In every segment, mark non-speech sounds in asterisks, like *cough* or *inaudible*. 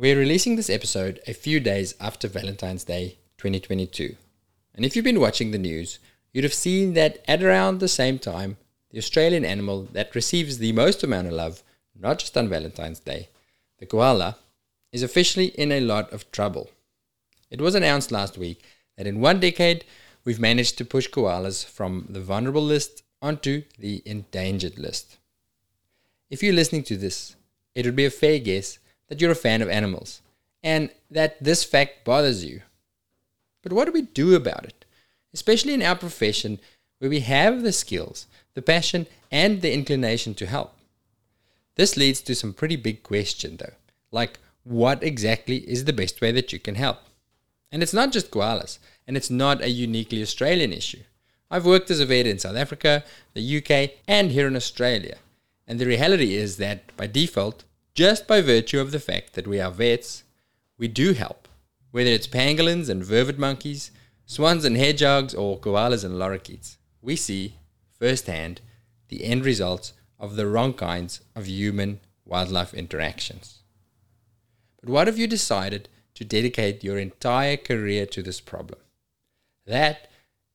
We're releasing this episode a few days after Valentine's Day 2022. And if you've been watching the news, you'd have seen that at around the same time, the Australian animal that receives the most amount of love, not just on Valentine's Day, the koala, is officially in a lot of trouble. It was announced last week that in one decade, we've managed to push koalas from the vulnerable list onto the endangered list. If you're listening to this, it would be a fair guess that you're a fan of animals and that this fact bothers you. But what do we do about it? Especially in our profession where we have the skills, the passion, and the inclination to help. This leads to some pretty big questions though, like what exactly is the best way that you can help? And it's not just koalas, and it's not a uniquely Australian issue. I've worked as a vet in South Africa, the UK, and here in Australia. And the reality is that by default, just by virtue of the fact that we are vets, we do help. Whether it's pangolins and vervet monkeys, swans and hedgehogs, or koalas and lorikeets, we see firsthand the end results of the wrong kinds of human wildlife interactions. But what have you decided to dedicate your entire career to this problem? That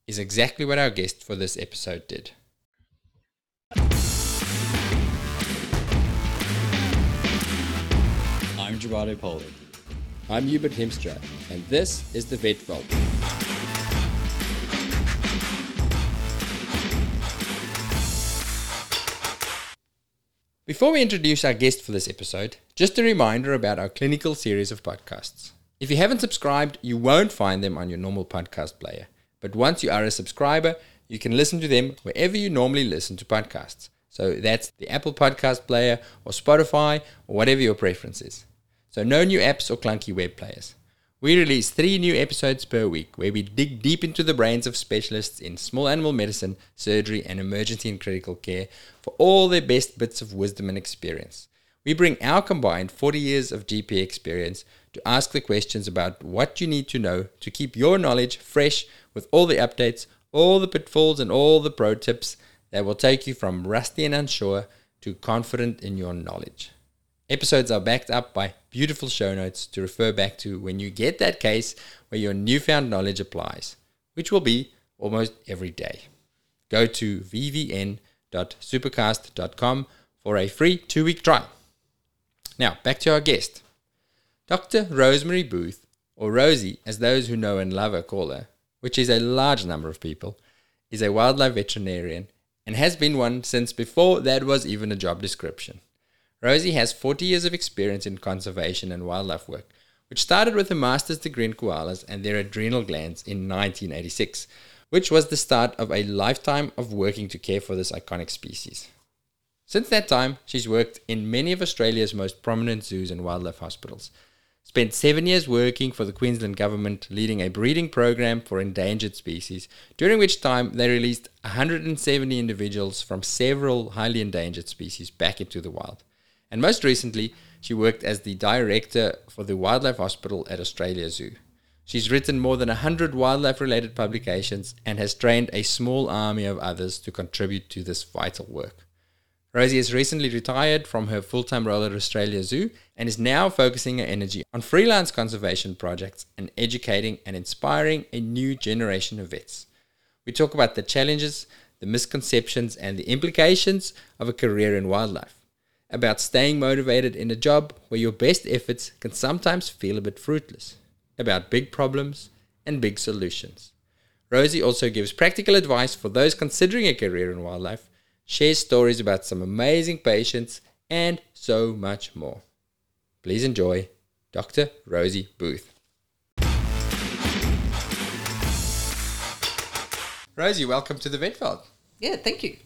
is exactly what our guest for this episode did. Gerardo Poli. I'm Hubert Hiemstra, and this is the Vet Vault. Before we introduce our guest for this episode, just a reminder about our clinical series of podcasts. If you haven't subscribed, you won't find them on your normal podcast player. But once you are a subscriber, you can listen to them wherever you normally listen to podcasts. So that's the Apple Podcast Player or Spotify or whatever your preference is. So no new apps or clunky web players. We release three new episodes per week where we dig deep into the brains of specialists in small animal medicine, surgery, and emergency and critical care for all their best bits of wisdom and experience. We bring our combined 40 years of GP experience to ask the questions about what you need to know to keep your knowledge fresh with all the updates, all the pitfalls, and all the pro tips that will take you from rusty and unsure to confident in your knowledge. Episodes are backed up by beautiful show notes to refer back to when you get that case where your newfound knowledge applies, which will be almost every day. Go to vvn.supercast.com for a free two week trial. Now, back to our guest. Dr. Rosemary Booth, or Rosie as those who know and love her call her, which is a large number of people, is a wildlife veterinarian and has been one since before that was even a job description. Rosie has 40 years of experience in conservation and wildlife work, which started with a master's degree in koalas and their adrenal glands in 1986, which was the start of a lifetime of working to care for this iconic species. Since that time, she's worked in many of Australia's most prominent zoos and wildlife hospitals. Spent seven years working for the Queensland government, leading a breeding program for endangered species, during which time they released 170 individuals from several highly endangered species back into the wild. And most recently, she worked as the director for the Wildlife Hospital at Australia Zoo. She's written more than 100 wildlife related publications and has trained a small army of others to contribute to this vital work. Rosie has recently retired from her full time role at Australia Zoo and is now focusing her energy on freelance conservation projects and educating and inspiring a new generation of vets. We talk about the challenges, the misconceptions, and the implications of a career in wildlife about staying motivated in a job where your best efforts can sometimes feel a bit fruitless, about big problems and big solutions. Rosie also gives practical advice for those considering a career in wildlife, shares stories about some amazing patients, and so much more. Please enjoy Dr. Rosie Booth. Rosie, welcome to the Vet Vault. Yeah, thank you.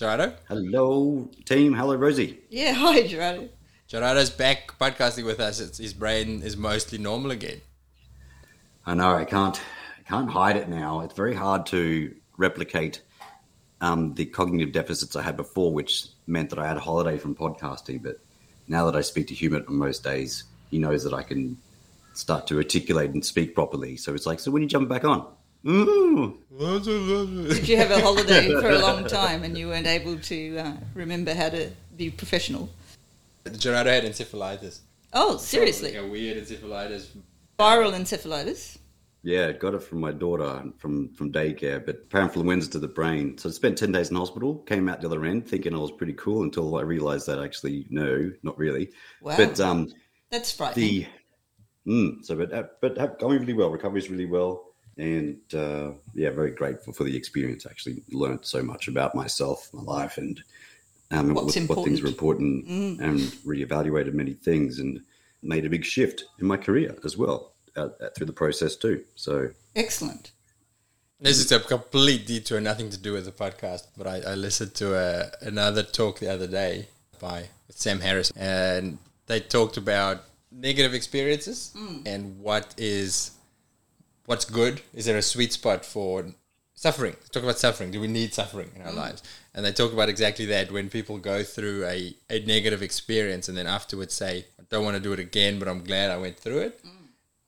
Gerardo? Hello, team. Hello, Rosie. Yeah, hi, Gerardo. Gerardo's back podcasting with us. It's, his brain is mostly normal again. I know. I can't. I can't hide it now. It's very hard to replicate um, the cognitive deficits I had before, which meant that I had a holiday from podcasting. But now that I speak to Hubert on most days, he knows that I can start to articulate and speak properly. So it's like, so when you jump back on? Did you have a holiday for a long *laughs* time and you weren't able to uh, remember how to be professional? Gerardo had encephalitis. Oh, seriously? Like a weird encephalitis. Viral encephalitis. Yeah, got it from my daughter from from daycare, but parainfluenza to the brain. So I spent ten days in hospital. Came out the other end thinking I was pretty cool until I realised that actually no, not really. Wow. But um, That's frightening. the mm, so but uh, but uh, going really well. Recovery's really well, and uh, yeah, very grateful for the experience. Actually, learned so much about myself, my life, and um, what, what things were important. important, and reevaluated many things, and made a big shift in my career as well uh, uh, through the process too. So Excellent. This is a complete detour, nothing to do with the podcast. But I, I listened to a, another talk the other day by Sam Harris, and they talked about negative experiences and what is what's good. Is there a sweet spot for suffering? Talk about suffering. Do we need suffering in our mm. lives? And they talk about exactly that when people go through a, a negative experience and then afterwards say, I don't want to do it again, but I'm glad I went through it mm.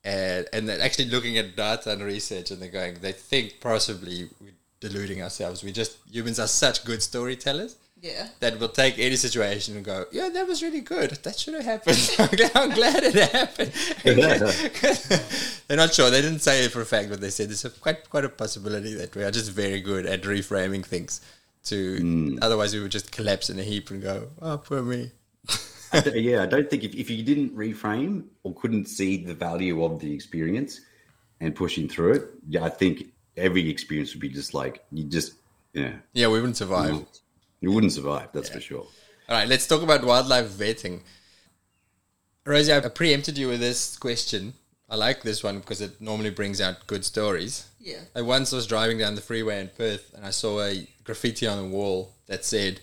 and and they're actually looking at data and research and they're going they think possibly we're deluding ourselves we just humans are such good storytellers Yeah. that will take any situation and go yeah that was really good. That should have happened. *laughs* I'm glad- i'm glad it happened. *laughs* They're not sure. They didn't say it for a fact but they said there's a, quite quite a possibility that we are just very good at reframing things to mm. otherwise we would just collapse in a heap and go oh poor me. I don't- yeah, I don't think if, if you didn't reframe or couldn't see the value of the experience and pushing through it, yeah, I think every experience would be just like you just yeah, yeah we wouldn't survive you wouldn't survive. That's for sure. All right, let's talk about wildlife vetting. Rosie, I preempted you with this question. I like this one because it normally brings out good stories. Yeah. I once was driving down the freeway in Perth and I saw a graffiti on the wall that said,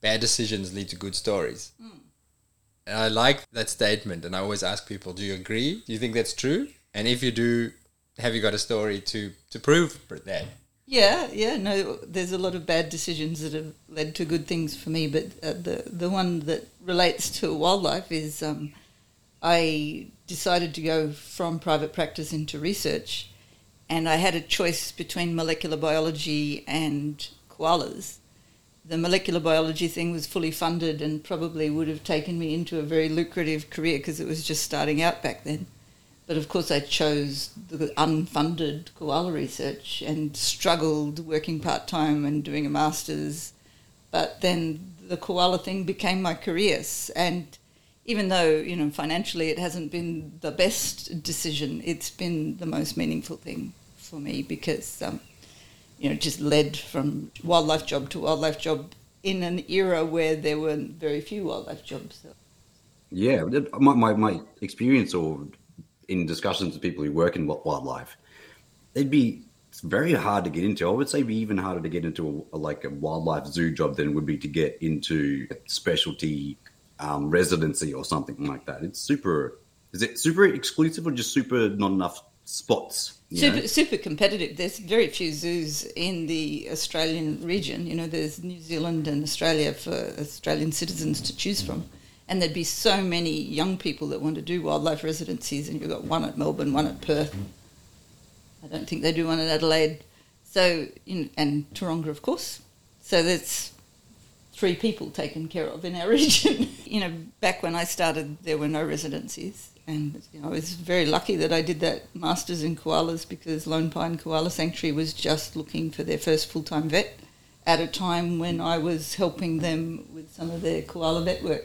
Bad decisions lead to good stories. Hmm. And I like that statement. And I always ask people, Do you agree? Do you think that's true? And if you do, have you got a story to, to prove that? Yeah, yeah. No, there's a lot of bad decisions that have led to good things for me, but uh, the the one that relates to wildlife is um, I decided to go from private practice into research, and I had a choice between molecular biology and koalas. The molecular biology thing was fully funded and probably would have taken me into a very lucrative career because it was just starting out back then. But of course, I chose the unfunded koala research and struggled working part time and doing a master's. But then the koala thing became my career. And even though, you know, financially it hasn't been the best decision, it's been the most meaningful thing for me because, um, you know, it just led from wildlife job to wildlife job in an era where there were very few wildlife jobs. Yeah, my, my, my experience or in discussions with people who work in wildlife, they'd be it's very hard to get into. I would say be even harder to get into a, like a wildlife zoo job than it would be to get into a specialty um, residency or something like that. It's super. Is it super exclusive or just super not enough spots? know? Super, super competitive. There's very few zoos in the Australian region. You know, there's New Zealand and Australia for Australian citizens to choose from. And there'd be so many young people that want to do wildlife residencies, and you've got one at Melbourne, one at Perth. I don't think they do one at Adelaide. So, in, and Taronga, of course. So there's three people taken care of in our *laughs* region. you know, back when I started, there were no residencies. And you know, I was very lucky that I did that master's in koalas because Lone Pine Koala Sanctuary was just looking for their first full time vet at a time when I was helping them with some of their koala vet work.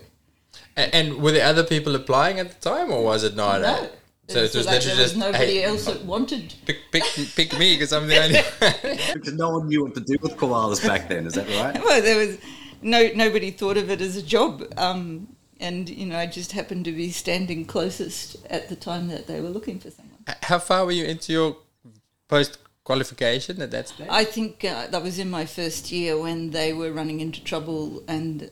And, and were there other people applying at the time, or was it not? no. So it was like literally there was just nobody hey, else that wanted. Pick, pick, pick me because I'm the only. *laughs* Because no one knew what to do with koalas back then. Is that right? *laughs* Well, there was no nobody thought of it as a job, um, and you know I just happened to be standing closest at the time that they were looking for someone. How far were you into your post qualification at that stage? I think uh, that was in my first year when they were running into trouble, and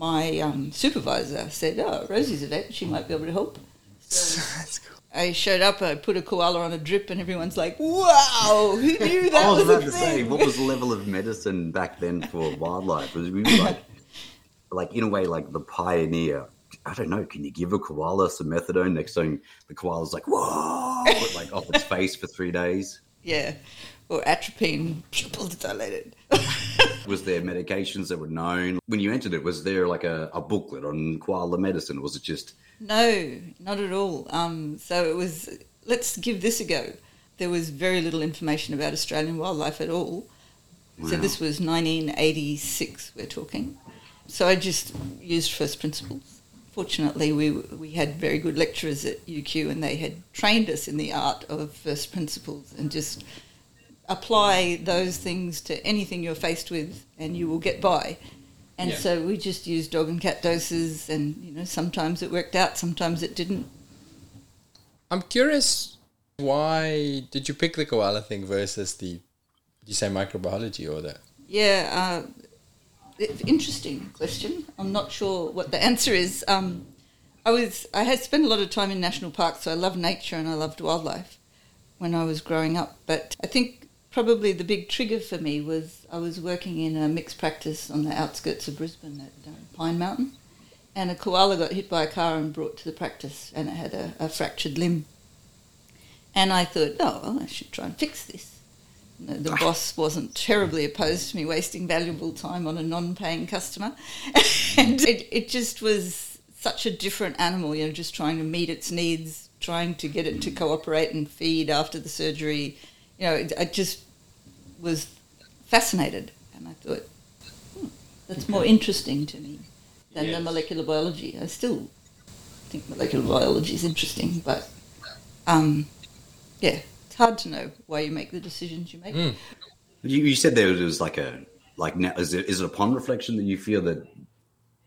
my um, supervisor said, "Oh, Rosie's a vet; she might be able to help." *laughs* So That's cool. I showed up, I put a koala on a drip, and everyone's like, "Wow, who knew *laughs* that I was was about to say, what was the level of medicine back then for *laughs* wildlife? Was we were like, like in a way, like the pioneer. I don't know. Can you give a koala some methadone? Next thing, the koala's like, whoa, like off its face for three days. Yeah, or atropine, pupils dilated. Was there medications that were known? When you entered it, was there like a, a booklet on koala medicine, or was it just No, not at all. Um, so it was, let's give this a go. There was very little information about Australian wildlife at all. So this was 1986, we're talking. So I just used first principles. Fortunately, we, we had very good lecturers at UQ and they had trained us in the art of first principles and just apply those things to anything you're faced with and you will get by. And Yeah. so we just used dog and cat doses and, you know, sometimes it worked out, sometimes it didn't. I'm curious, why did you pick the koala thing versus the, you say microbiology or that? Yeah, uh, interesting question. I'm not sure what the answer is. Um, I was I had spent a lot of time in national parks, so I love nature and I loved wildlife when I was growing up. But I think probably the big trigger for me was I was working in a mixed practice on the outskirts of Brisbane at uh, Pine Mountain, and a koala got hit by a car and brought to the practice, and it had a, a fractured limb. And I thought, oh, well, I should try and fix this. The the ah. boss wasn't terribly opposed to me wasting valuable time on a non-paying customer, hmm. *laughs* and it, it just was such a different animal. You know, just trying to meet its needs, trying to get it to hmm. cooperate and feed after the surgery. You know, I just was fascinated, and I thought hmm, that's more interesting to me than the molecular biology. I still think molecular biology is interesting, but um, yeah, it's hard to know why you make the decisions you make. Mm. You, you said there was like a like now is it is it upon reflection that you feel that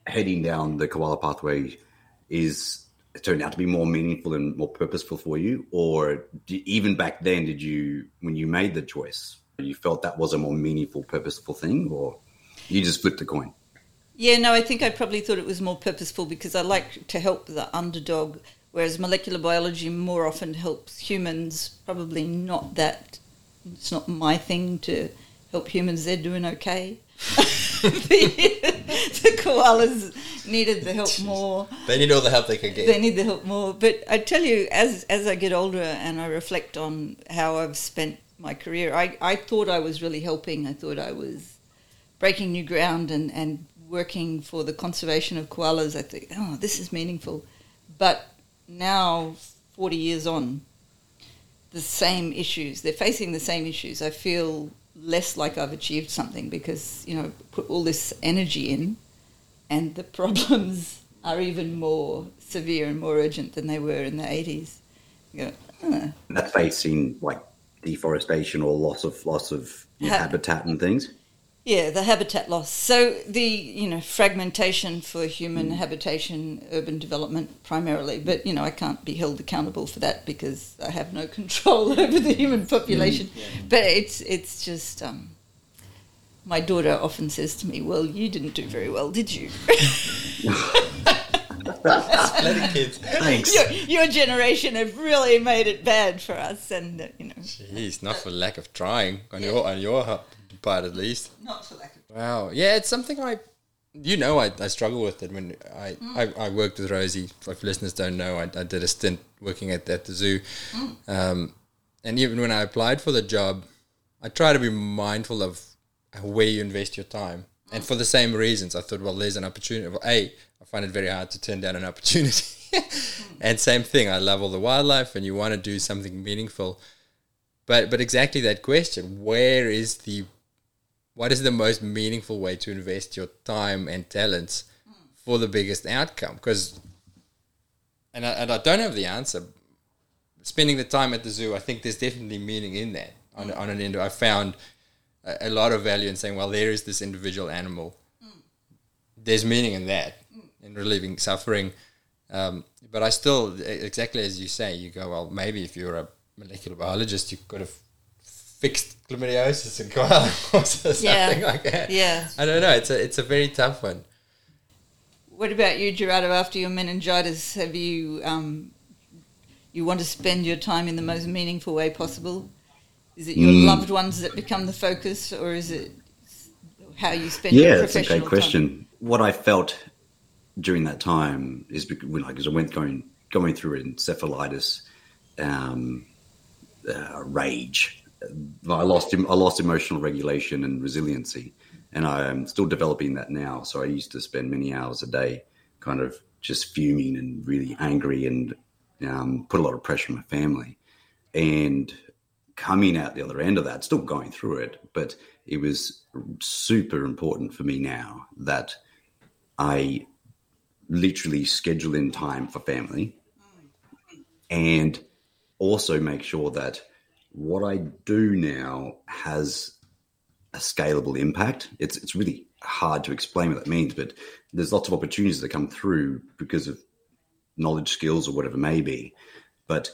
heading down the koala pathway is turned out to be more meaningful and more purposeful for you, or even back then did you when you made the choice you felt that was a more meaningful, purposeful thing, or you just flipped the coin? Yeah, no, I think I probably thought it was more purposeful because I like to help the underdog, whereas molecular biology more often helps humans. Probably not that. It's not my thing to help humans. They're doing okay. *laughs* the, the koalas needed the help more. They need all the help they can get. They need the help more. But I tell you, as as I get older and I reflect on how I've spent my career, I, I thought I was really helping. I thought I was breaking new ground and, and working for the conservation of koalas. I think, oh, this is meaningful. But now, 40 years on, the same issues, they're facing the same issues. I feel less like I've achieved something because, you know, put all this energy in and the problems are even more severe and more urgent than they were in the 80s. You go, "Huh." That's facing like deforestation or loss of loss of your Ha- habitat and things. Yeah, the habitat loss. So the you know fragmentation for human habitation, urban development primarily. But you know I can't be held accountable for that because I have no *laughs* control over the human population. But it's it's just um, my daughter often says to me, "Well, you didn't do very well, did you? Bloody kids. Thanks. your, your generation have really made it bad for us." And uh, you know, Jeez, not for lack of trying on your on your part at least. not for lack of Wow. Yeah, it's something I, you know, I, I struggle with it when I, I, I worked with Rosie. If listeners don't know, I, I did a stint working at, at the zoo. Um, and even when I applied for the job, I try to be mindful of where you invest your time. And for the same reasons, I thought, well, there's an opportunity. Well, A, I find it very hard to turn down an opportunity. *laughs* and same thing, I love all the wildlife and you want to do something meaningful. But, but exactly that question, where is the what is the most meaningful way to invest your time and talents for the biggest outcome? Because, and I, and I don't have the answer. Spending the time at the zoo, I think there's definitely meaning in that. On, on an end, I found a, a lot of value in saying, well, there is this individual animal. There's meaning in that, in relieving suffering. Um, but I still, exactly as you say, you go, well, maybe if you're a molecular biologist, you could have fixed chlamydiosis in koala *laughs* or something Yeah. like that. yeah. I don't know. It's a it's a very tough one. What about you, Gerardo? After your meningitis, have you um, you want to spend your time in the most meaningful way possible? Is it your Mm. loved ones that become the focus, or is it how you spend your professional time? Yeah, your that's a great question. What I felt during that time is because when I went going going through encephalitis, um, uh, rage. I lost I lost emotional regulation and resiliency, and I'm still developing that now. So I used to spend many hours a day, kind of just fuming and really angry, and um, put a lot of pressure on my family. And coming out the other end of that, still going through it, but it was super important for me now that I literally schedule in time for family and also make sure that what I do now has a scalable impact. It's it's really hard to explain what that means, but there's lots of opportunities that come through because of knowledge, skills, or whatever may be. But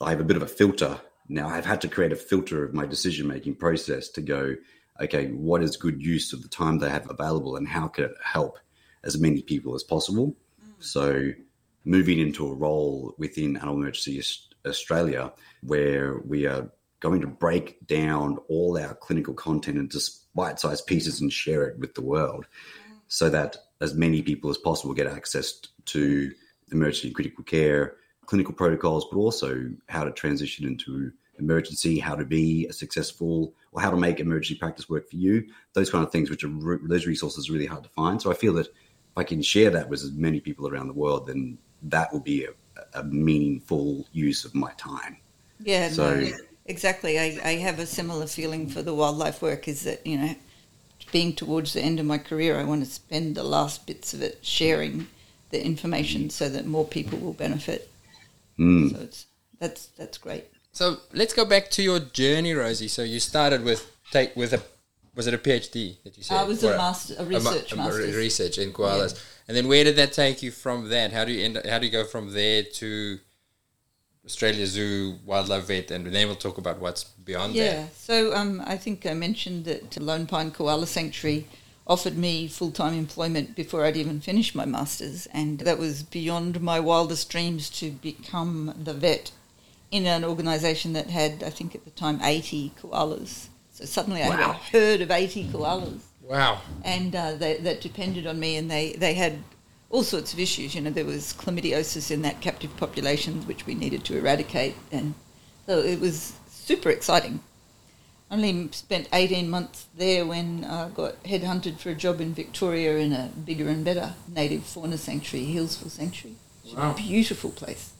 I have a bit of a filter now. I've had to create a filter of my decision making process to go, okay, what is good use of the time they have available, and how can it help as many people as possible? Mm. So, moving into a role within Animal Emergency Australia, where we are going to break down all our clinical content into bite-sized pieces and share it with the world, mm. so that as many people as possible get access to emergency and critical care, clinical protocols, but also how to transition into emergency, how to be a successful, or how to make emergency practice work for you. Those kind of things, which are those resources, are really hard to find. So I feel that if I can share that with as many people around the world, then that will be a, a meaningful use of my time. Yeah. So. No, exactly. I, I have a similar feeling for the wildlife work. Is that you know, being towards the end of my career, I want to spend the last bits of it sharing the information so that more people will benefit. Mm. So it's that's that's great. So let's go back to your journey, Rosie. So you started with take with a was it a PhD that you said? I was a, master, a research a, master. research in koalas, yeah. and then where did that take you from that? How do you end? How do you go from there to Australia Zoo, wildlife vet, and then we'll talk about what's beyond yeah. that. Yeah. So um, I think I mentioned that Lone Pine Koala Sanctuary offered me full time employment before I'd even finished my masters, and that was beyond my wildest dreams to become the vet in an organisation that had, I think at the time, 80 koalas. So suddenly wow. I had a herd of 80 koalas. Wow. And uh, they, that depended on me, and they, they had all sorts of issues. You know, there was chlamydiosis in that captive population, which we needed to eradicate. And so it was super exciting. Only spent 18 months there when I got headhunted for a job in Victoria in a bigger and better native fauna sanctuary, Healesville Sanctuary. Wow. A beautiful place.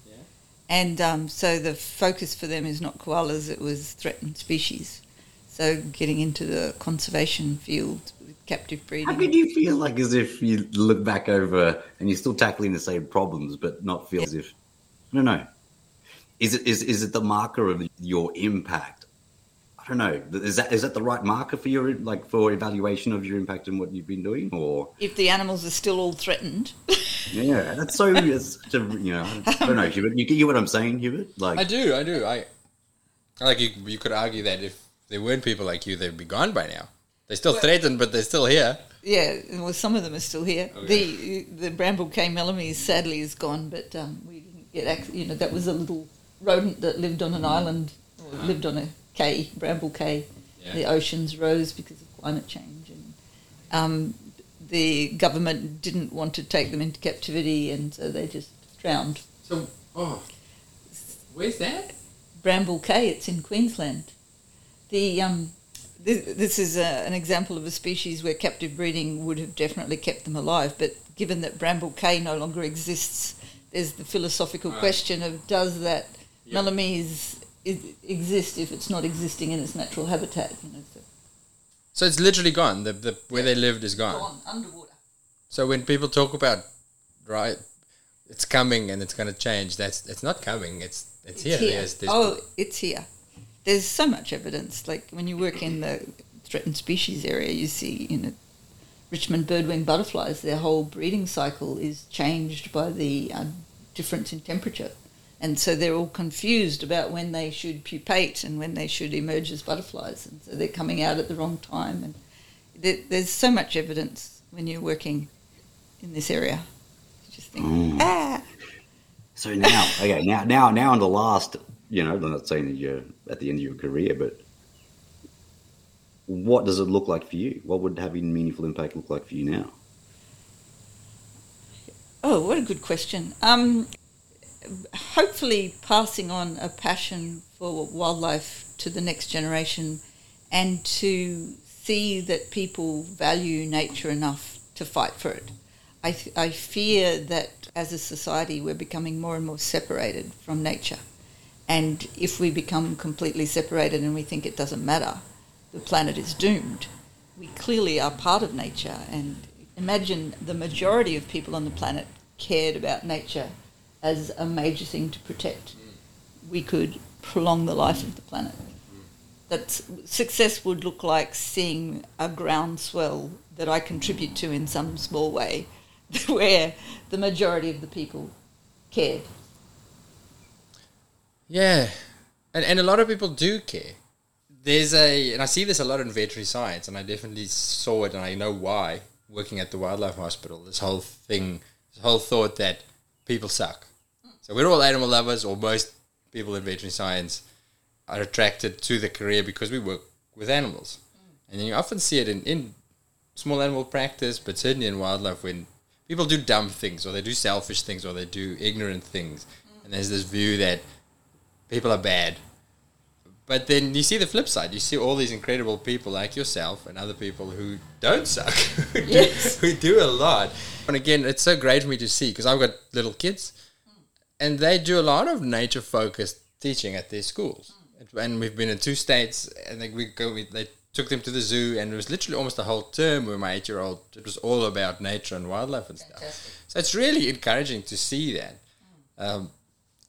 And um, so the focus for them is not koalas, it was threatened species. So getting into the conservation field with captive breeding. How could you feel like as if you look back over and you're still tackling the same problems, but not feel yeah. as if, don't know. Is it, is, is it the marker of your impact? I don't know. Is that is that the right marker for your like for evaluation of your impact and what you've been doing, or if the animals are still all threatened? *laughs* yeah, that's so. It's such a, you know, I don't know, Hubert. You get what I'm saying, Hubert? Like, I do, I do. I like you. You could argue that if there weren't people like you, they'd be gone by now. They're still well, threatened, but they're still here. Yeah, well, some of them are still here. Okay. The the bramble Cay melomys sadly is gone, but um, we didn't get. You know, that was a little rodent that lived on an island, or uh-huh. lived on a cay, Bramble Cay, Yeah. The oceans rose because of climate change, and um, the government didn't want to take them into captivity, and so they just drowned. So, oh, where's that? Bramble Cay. It's in Queensland. The um, this, this is a, an example of a species where captive breeding would have definitely kept them alive, but given that Bramble Cay no longer exists, there's the philosophical right. question of does that yep. Exist if it's not existing in its natural habitat? You know, so so it's literally gone. The, the where they lived is gone. Gone underwater. So when people talk about right, it's coming and it's going to change. That's it's not coming. It's it's, it's here. here. There's, there's oh, it's here. There's so much evidence. Like when you work in the threatened species area, you see you know Richmond birdwing butterflies. Their whole breeding cycle is changed by the uh, difference in temperature and so they're all confused about when they should pupate and when they should emerge as butterflies, and so they're coming out at the wrong time. And there, there's so much evidence when you're working in this area. You just think, mm. ah. So now, okay, now, now, now, on the last, you know, I'm not saying that you're at the end of your career, but what does it look like for you? What would having meaningful impact look like for you now? Oh, what a good question. Um, hopefully passing on a passion for wildlife to the next generation and to see that people value nature enough to fight for it. I, th- I fear that as a society we're becoming more and more separated from nature. And if we become completely separated and we think it doesn't matter, the planet is doomed. We clearly are part of nature. And imagine the majority of people on the planet cared about nature as a major thing to protect. We could prolong the life of the planet. That success would look like seeing a groundswell that I contribute to in some small way, *laughs* where the majority of the people cared. Yeah, and and a lot of people do care. There's a, and I see this a lot in veterinary science, and I definitely saw it, and I know why. Working at the wildlife hospital, this whole thing, this whole thought that people suck. So we're all animal lovers, or most people in veterinary science are attracted to the career because we work with animals, and then you often see it in in small animal practice, but certainly in wildlife when people do dumb things, or they do selfish things, or they do ignorant things, and there's this view that people are bad. But then you see the flip side. You see all these incredible people like yourself and other people who don't suck, *laughs* who, Yes. do, who do a lot. And again, it's so great for me to see because I've got little kids, and they do a lot of nature focused teaching at their schools. And we've been in two states, and then we go. We, they took them to the zoo, and it was literally almost the whole term where my eight year old. It was all about nature and wildlife and stuff. So it's really encouraging to see that. Um,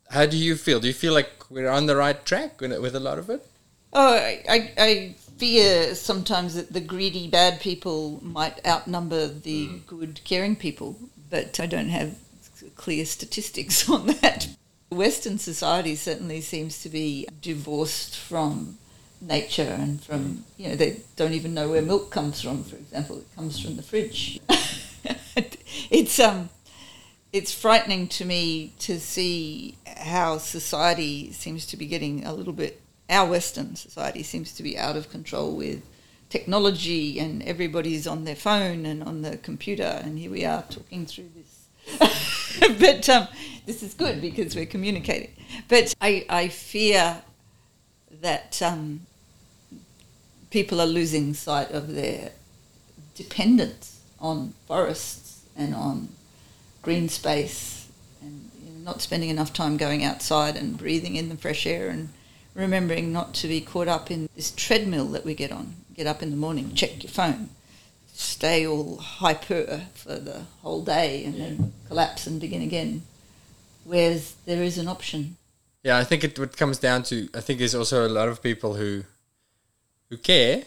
how do you feel? Do you feel like we're on the right track with, a lot of it? Oh, I, I, I fear sometimes that the greedy bad people might outnumber the good caring people, but I don't have clear statistics *laughs* on that. Western society certainly seems to be divorced from nature and from, you know, they don't even know where milk comes from, for example. It comes from the fridge. *laughs* it's, um, it's frightening to me to see how society seems to be getting a little bit our western society seems to be out of control with technology and everybody's on their phone and on the computer and here we are talking through this *laughs* but um, this is good because we're communicating but i, I fear that um, people are losing sight of their dependence on forests and on green space and you know, not spending enough time going outside and breathing in the fresh air and remembering not to be caught up in this treadmill that we get on. Get up in the morning, check your phone, stay all hyper for the whole day and then collapse and begin again. Whereas there is an option. Yeah, I think it what comes down to I think there's also a lot of people who who care,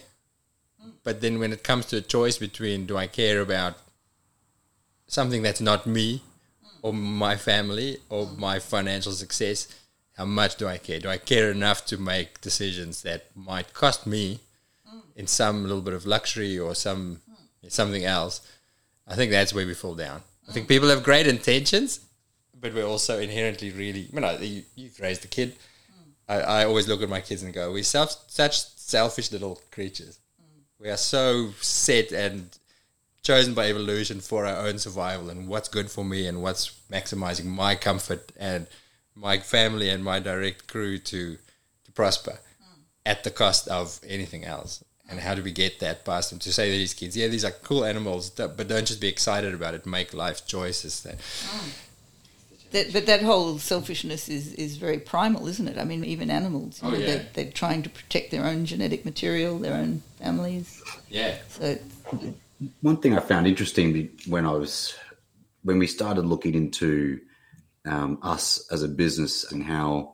but then when it comes to a choice between do I care about something that's not me or my family or my financial success, how much do I care? Do I care enough to make decisions that might cost me in some little bit of luxury or some something else? I think that's where we fall down. I think people have great intentions, but we're also inherently really. You know, you, you've raised a kid. I, I always look at my kids and go, "We're self, such selfish little creatures. We are so set and chosen by evolution for our own survival and what's good for me and what's maximizing my comfort and my family and my direct crew to to prosper at the cost of anything else." And how do we get that past them to say to these kids, yeah, these are cool animals, but don't just be excited about it. Make life choices. That That, but that whole selfishness is, is very primal, isn't it? I mean, even animals, you Oh, know, yeah. they're, they're trying to protect their own genetic material, their own families. yeah, So One thing I found interesting when I was when we started looking into um, us as a business and how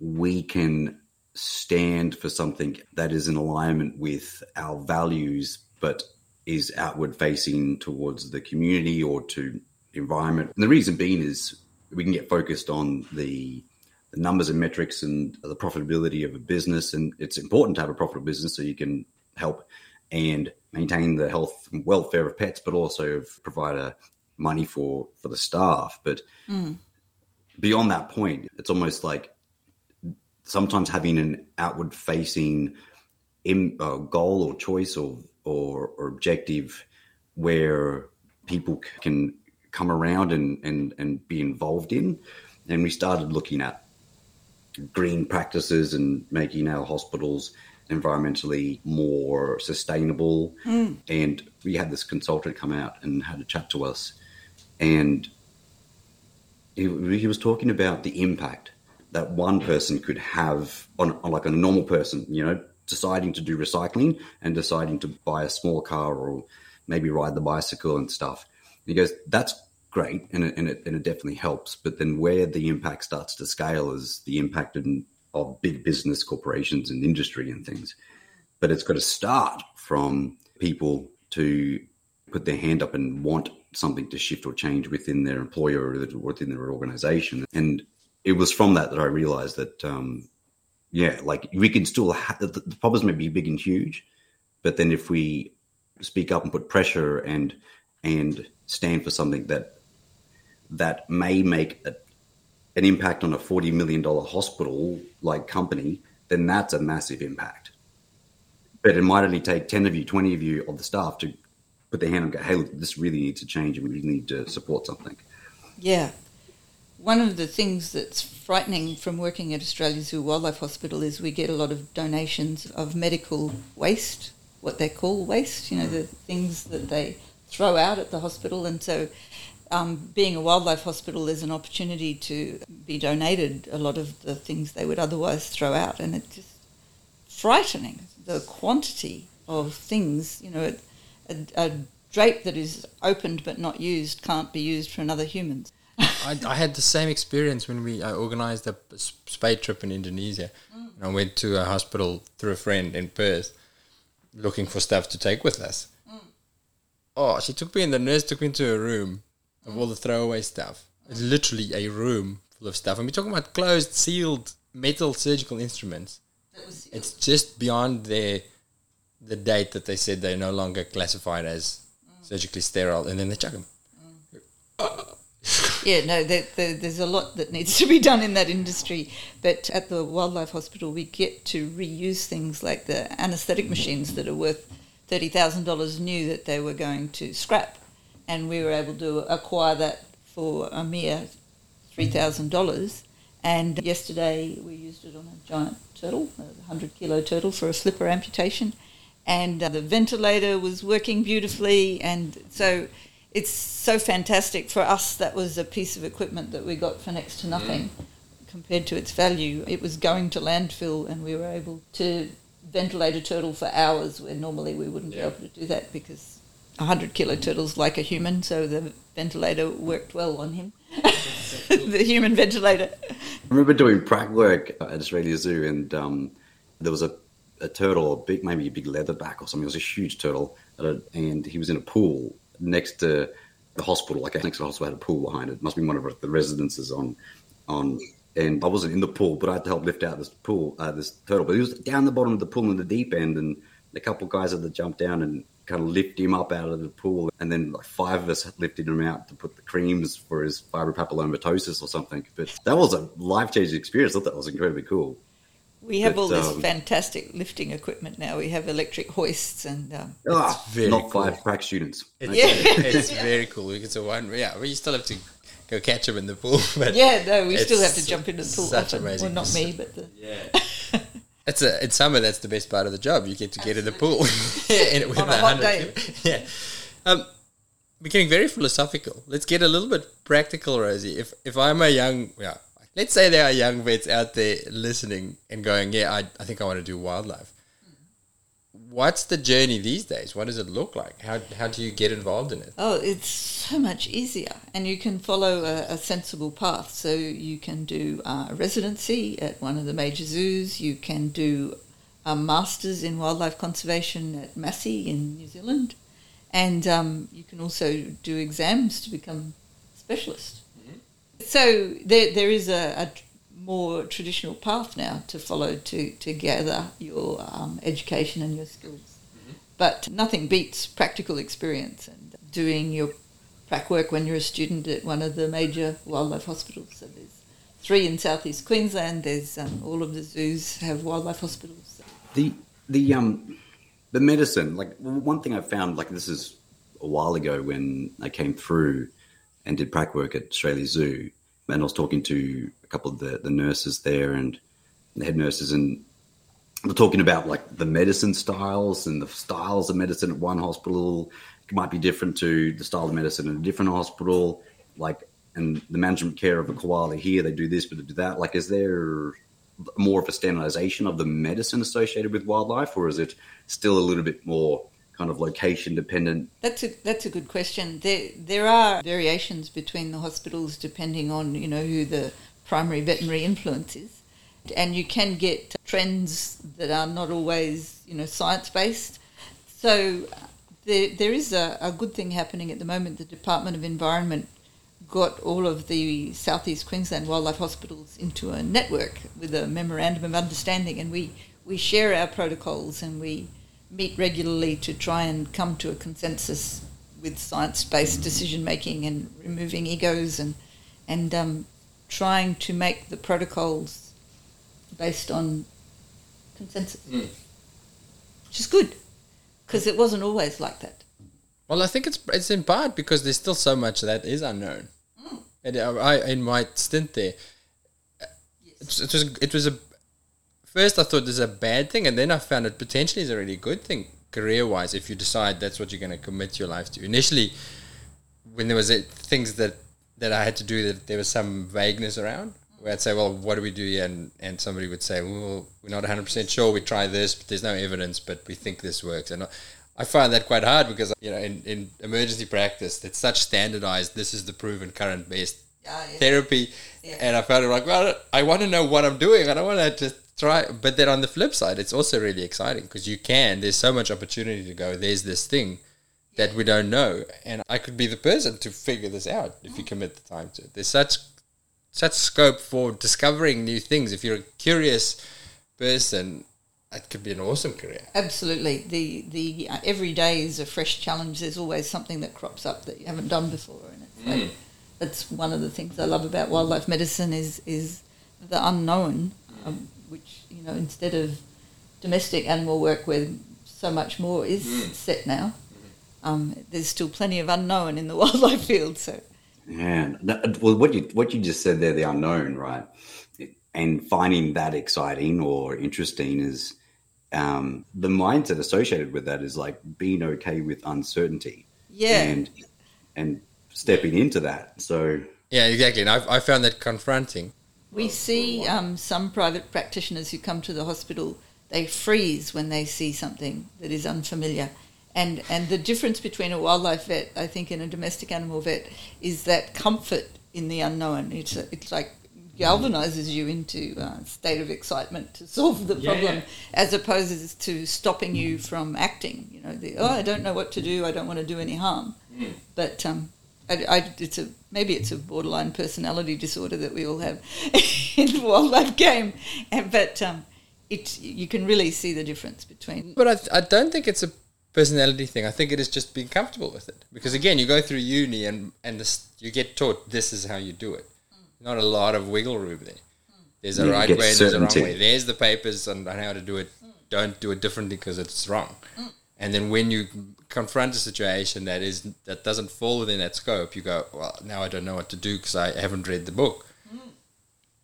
we can stand for something that is in alignment with our values, but is outward facing towards the community or to environment. And the reason being is we can get focused on the the numbers and metrics and the profitability of a business. And it's important to have a profitable business so you can help and maintain the health and welfare of pets, but also provide a money for for the staff. But mm. beyond that point, it's almost like sometimes having an outward facing im- uh, goal or choice or, or or objective where people can come around and, and, and be involved in. And we started looking at green practices and making our hospitals environmentally more sustainable. And we had this consultant come out and had a chat to us, and he, he was talking about the impact that one person could have on, on like a normal person, you know, deciding to do recycling and deciding to buy a small car or maybe ride the bicycle and stuff. he goes, that's great and it, and it, and it definitely helps. But then where the impact starts to scale is the impact of big business corporations and industry and things. But it's got to start from people to put their hand up and want something to shift or change within their employer or within their organization. And it was from that that I realized that, um, yeah, like we can still, ha- the, the problems may be big and huge, but then if we speak up and put pressure and and stand for something that that may make a, an impact on a forty million dollar hospital like company, then that's a massive impact. But it might only take ten of you, twenty of you of the staff to put their hand and go, "Hey, look, this really needs to change, and we really need to support something." Yeah. One of the things that's frightening from working at Australia Zoo Wildlife Hospital is we get a lot of donations of medical waste, what they call waste, you know, the things that they throw out at the hospital. And so, um, being a wildlife hospital, there's an opportunity to be donated a lot of the things they would otherwise throw out. And it's just frightening the quantity of things, you know, a, a drape that is opened but not used can't be used for another human. I, I had the same experience when we I organized a spade trip in Indonesia. And I went to a hospital through a friend in Perth, looking for stuff to take with us. Oh, she took me in. The nurse took me into a room of all the throwaway stuff. It's literally a room full of stuff, and we're talking about closed, sealed metal surgical instruments. It's just beyond their the date that they said they're no longer classified as surgically sterile, and then they chuck them. Yeah, no, there, there, there's a lot that needs *laughs* to be done in that industry. But at the wildlife hospital, we get to reuse things like the anaesthetic machines that are worth thirty thousand dollars new that they were going to scrap, and we were able to acquire that for a mere three thousand dollars. And yesterday we used it on a giant turtle, a hundred kilo turtle, for a flipper amputation, and uh, the ventilator was working beautifully, and so it's so fantastic for us. That was a piece of equipment that we got for next to nothing compared to its value. It was going to landfill, and we were able to ventilate a turtle for hours where normally we wouldn't be able to do that because a hundred kilo turtle's like a human, so the ventilator worked well on him. *laughs* the human ventilator. I remember doing prac work at Australia Zoo, and um, there was a, a turtle, a big, maybe a big leatherback or something. It was a huge turtle, and he was in a pool next to the hospital. Like next to the hospital had a pool behind it. Must be one of the residences on on. And I wasn't in the pool, but I had to help lift out this pool, uh, this turtle. But he was down the bottom of the pool in the deep end, and a couple of guys had to jump down and kind of lift him up out of the pool. And then like five of us lifted him out to put the creams for his fibropapillomatosis or something. But that was a life changing experience. I thought that was incredibly cool. We have But, all this um, fantastic lifting equipment now. We have electric hoists and um, very not cool. five prac students. It's, Yeah. *laughs* it's very cool. It's a one. Yeah, we still have to go catch them in the pool. *laughs* But yeah, no, we still have to jump into the pool. such often. amazing- Well, not me, but the, yeah, *laughs* it's a in summer. That's the best part of the job. You get to get in the pool and with On a hot day. Yeah. Um, we're getting very philosophical. Let's get a little bit practical, Rosie. If if I'm a young, yeah, let's say there are young vets out there listening and going, yeah, I, I think I want to do wildlife. What's the journey these days? What does it look like? How how do you get involved in it? Oh, it's so much easier, and you can follow a, a sensible path. So you can do uh, a residency at one of the major zoos. You can do a masters in wildlife conservation at Massey in New Zealand, and um, you can also do exams to become specialist. So there, there is a, a more traditional path now to follow to, to gather your um, education and your skills. But nothing beats practical experience and doing your prac work when you're a student at one of the major wildlife hospitals. So there's three in southeast Queensland. There's um, all of the zoos have wildlife hospitals. The the um the medicine, like one thing I found, like this is a while ago when I came through and did prac work at Australia Zoo, and I was talking to a couple of the, the nurses there and the head nurses, and we're talking about like the medicine styles and the styles of medicine at one hospital might be different to the style of medicine in a different hospital. Like, and the management care of a koala here, they do this, but they do that. Like, is there more of a standardization of the medicine associated with wildlife, or is it still a little bit more kind of location dependent? That's a that's a good question. There there are variations between the hospitals depending on you know who the primary veterinary influence is, and you can get trends that are not always you know science based. So there there is a, a good thing happening at the moment. The Department of Environment got all of the southeast Queensland wildlife hospitals into a network with a memorandum of understanding, and we we share our protocols and we meet regularly to try and come to a consensus with science-based decision making and removing egos and and um, trying to make the protocols based on consensus, Mm. which is good because it wasn't always like that. Well, I think it's it's in part because there's still so much that is unknown. And uh, I, in my stint there, it, it was it was a first I thought this is a bad thing, and then I found it potentially is a really good thing career wise if you decide that's what you're going to commit your life to. Initially, when there was uh, things that that I had to do that there was some vagueness around. Where I'd say, well, what do we do here? And, and somebody would say, well, we're not 100% sure. We try this, but there's no evidence, but we think this works. And I- find that quite hard because, you know, in, in emergency practice, it's such standardized, this is the proven current best Yeah, yeah. therapy. Yeah. And I found it like, well, I want to know what I'm doing. I don't want to just try. But then on the flip side, it's also really exciting because you can, there's so much opportunity to go, there's this thing that we don't know. And I could be the person to figure this out if you commit the time to it. There's such such scope for discovering new things. If you're a curious person, it could be an awesome career. Absolutely. The the uh, every day is a fresh challenge. There's always something that crops up that you haven't done before, and it's like, that's one of the things I love about wildlife medicine is is the unknown, um, you know instead of domestic animal work where so much more is set now. Um, there's still plenty of unknown in the *laughs* wildlife field. So Man, that- well, what you what you just said there, the unknown, right? And finding that exciting or interesting is um, the mindset associated with that is like being okay with uncertainty yeah, and and stepping into that. So Yeah, exactly. And I've, I found that confronting. We see um, some private practitioners who come to the hospital, they freeze when they see something that is unfamiliar. And, and the difference between a wildlife vet, I think, and a domestic animal vet is that comfort in the unknown. It's, it's like galvanizes you into a state of excitement to solve the problem as opposed to stopping you from acting. You know, the, oh, I don't know what to do, I don't want to do any harm. But um, I, I, it's a maybe it's a borderline personality disorder that we all have *laughs* in the wildlife game, and, but um, it you can really see the difference between. But I, I don't think it's a personality thing. I think it is just being comfortable with it. Because again, you go through uni and and this, you get taught this is how you do it. Not a lot of wiggle room there. There's a You right way and there's a wrong way. There's the papers on, on how to do it. Don't do it differently because it's wrong. And then when you confront a situation that is that doesn't fall within that scope, you go, well, now I don't know what to do because I haven't read the book.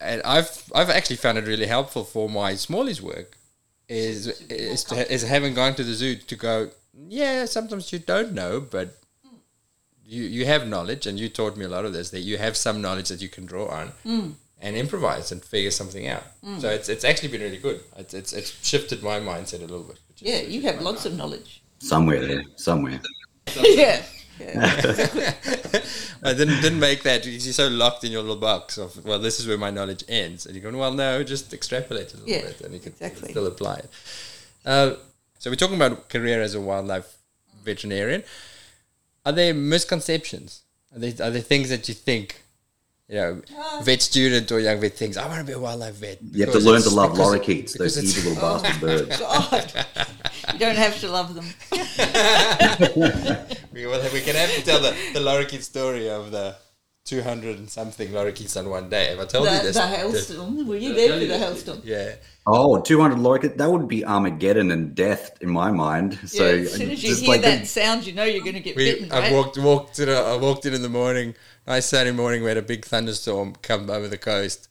And I've I've actually found it really helpful for my smallies work is is, to, is having gone to the zoo to go. Yeah, sometimes you don't know, but you you have knowledge, and you taught me a lot of this. That you have some knowledge that you can draw on and improvise and figure something out. So it's it's actually been really good. It's it's, it's shifted my mindset a little bit. Which Yeah, you have lots of knowledge. somewhere there, somewhere. *laughs* yeah, yeah. *laughs* I didn't didn't make that. You're so locked in your little box of well, this is where my knowledge ends, and you're going well, no, just extrapolate it a little Yeah, bit, and you can exactly. still apply it. Uh, so we're talking about career as a wildlife veterinarian. Are there misconceptions? Are there, are there things that you think, you know, Ah. vet student or young vet thinks I want to be a wildlife vet? You have to learn to love because it- lorikeets, those evil little bastard birds. *laughs* God, you don't have to love them. *laughs* *laughs* We, will, we can have to tell the, the lorikeet story of the 200 and something lorikeets on one day. Have I told you this? the hailstorm. Were you there for the hailstorm? Yeah. Oh, 200 lorikeets, that would be Armageddon and death in my mind. So yeah, as soon as you just hear like that the- sound, you know you're going to get We, bitten, I right? walked walked in. A, I walked in in the morning. Nice Saturday morning. We had a big thunderstorm come over the coast,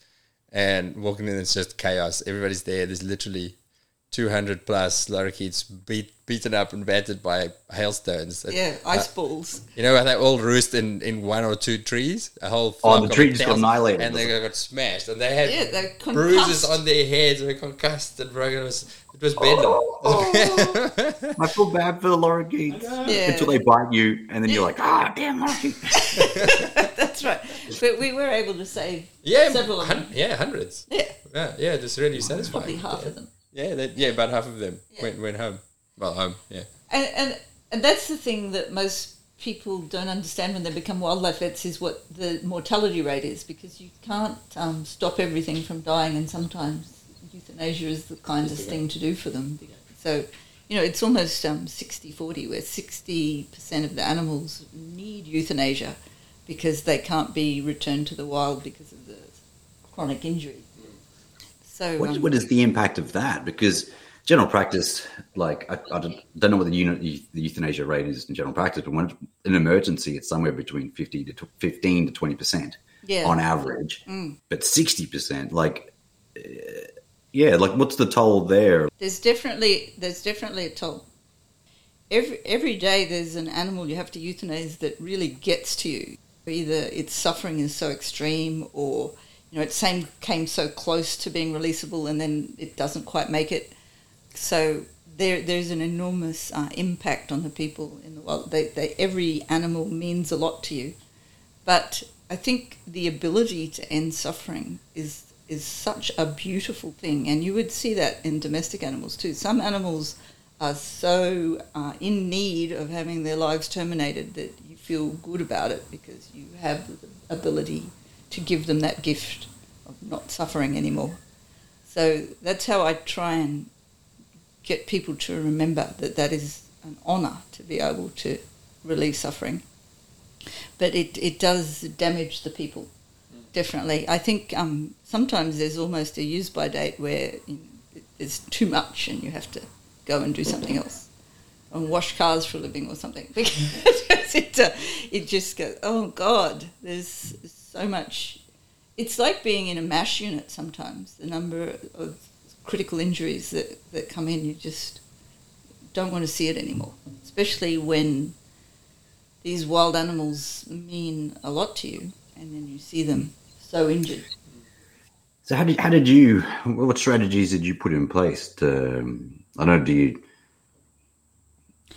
and walking in, it's just chaos. Everybody's there. There's literally 200 plus lorikeets beat, beaten up and battered by hailstones. That- Yeah, ice balls. You know, they all roost in, in one or two trees. A whole Oh, flock the tree just got annihilated, and they was got smashed, and they had Yeah, bruises on their heads, and concussed and broken. It was it was Oh. bedlam. *laughs* I feel bad for the lorikeets Yeah. until they bite you, and then you're like, ah, damn lorikeet. *laughs* *laughs* That's right. But we were able to save yeah, several of them. hun- yeah, hundreds. Yeah, Yeah, yeah, just really satisfying. probably half yeah. of them. Yeah, that, yeah, about half of them Yeah. went went home. Well, home, yeah. And, and and that's the thing that most people don't understand when they become wildlife vets is what the mortality rate is because you can't um, stop everything from dying and sometimes euthanasia is the kindest thing to do for them. So, you know, it's almost um, 60-40 where 60% of the animals need euthanasia because they can't be returned to the wild because of the chronic injury. So What, um, what is the impact of that? Because general practice, like I, I don't, know what the unit the euthanasia rate is in general practice, but when in an emergency, it's somewhere between fifty to fifteen to twenty percent Yeah. on average. Mm. But sixty percent, like, uh, yeah, like what's the toll there? There's definitely there's definitely a toll. Every every day there's an animal you have to euthanize that really gets to you. Either its suffering is so extreme, or you know it same came so close to being releasable and then it doesn't quite make it. So there there's an enormous uh, impact on the people in the world. They, they every animal means a lot to you, but I think the ability to end suffering is is such a beautiful thing, and you would see that in domestic animals too. Some animals are so uh, in need of having their lives terminated that you feel good about it because you have the ability to give them that gift of not suffering anymore. So that's how I try and get people to remember that that is an honour to be able to relieve suffering. But it, it does damage the people, definitely. I think um, sometimes there's almost a use by date where you know, there's too much and you have to go and do something else. And wash cars for a living or something. Because *laughs* it, uh, it just goes, oh God, there's so much. It's like being in a MASH unit sometimes. The number of critical injuries that, that come in, you just don't want to see it anymore. Especially when these wild animals mean a lot to you and then you see them so injured. So how did how did you? What strategies did you put in place to? um, I don't know. Do you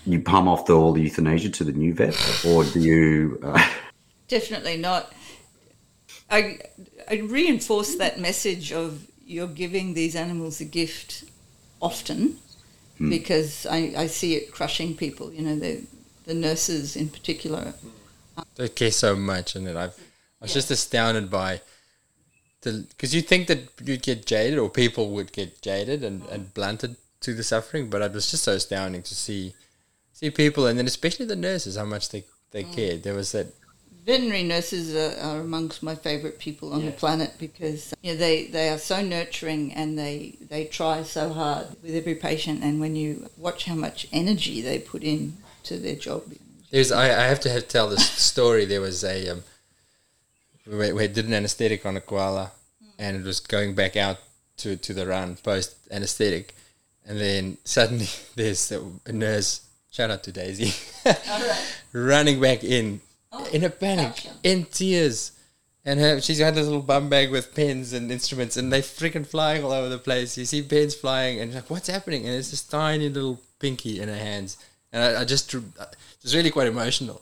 you palm off the, all the euthanasia to the new vet, or do you? Uh, Definitely not. I, I reinforce that message of you're giving these animals a gift often hmm. because I, I see it crushing people, you know, the, the nurses in particular. They care so much, and I've I was just astounded by the because you think that you'd get jaded or people would get jaded and, and blunted to the suffering, but it was just so astounding to see see people, and then especially the nurses how much they they hmm. cared. There was that Veterinary nurses are, are amongst my favourite people on the planet because you know, they, they are so nurturing and they, they try so hard with every patient. And when you watch how much energy they put in to their job, There's I, I have to have, tell this story. There was a um, we, we did an anesthetic on a koala, and it was going back out to to the run post anesthetic, and then suddenly *laughs* there's a, a nurse. Shout out to Daisy, *laughs* running back in Oh, in a panic, in tears. And her, she's got this little bum bag with pens and instruments, and they're freaking flying all over the place. You see pens flying, and like, what's happening? And it's this tiny little pinky in her hands, and I, I just, it was really quite emotional.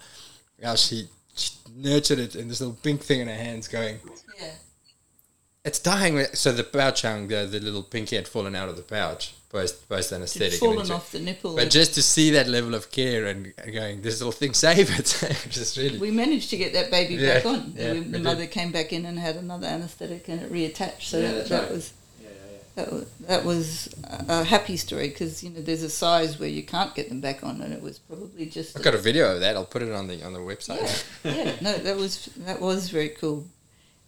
How she, she nurtured it, and this little pink thing in her hands, going. It's dying. So the pouch hung, the, the little pinky had fallen out of the pouch post post It's anesthetic. fallen off the nipple. But just to see that level of care and going, this little thing, save it, *laughs* just really. we managed to get that baby Yeah, back on. yeah, We- we the did. mother came back in and had another anaesthetic and it reattached. So Yeah, that, that's that right. was that was that was a a happy story because you know there's a size where you can't get them back on, and it was probably just. I've got a video of that. I'll put it on the on the website. yeah, yeah, no, that was that was very cool,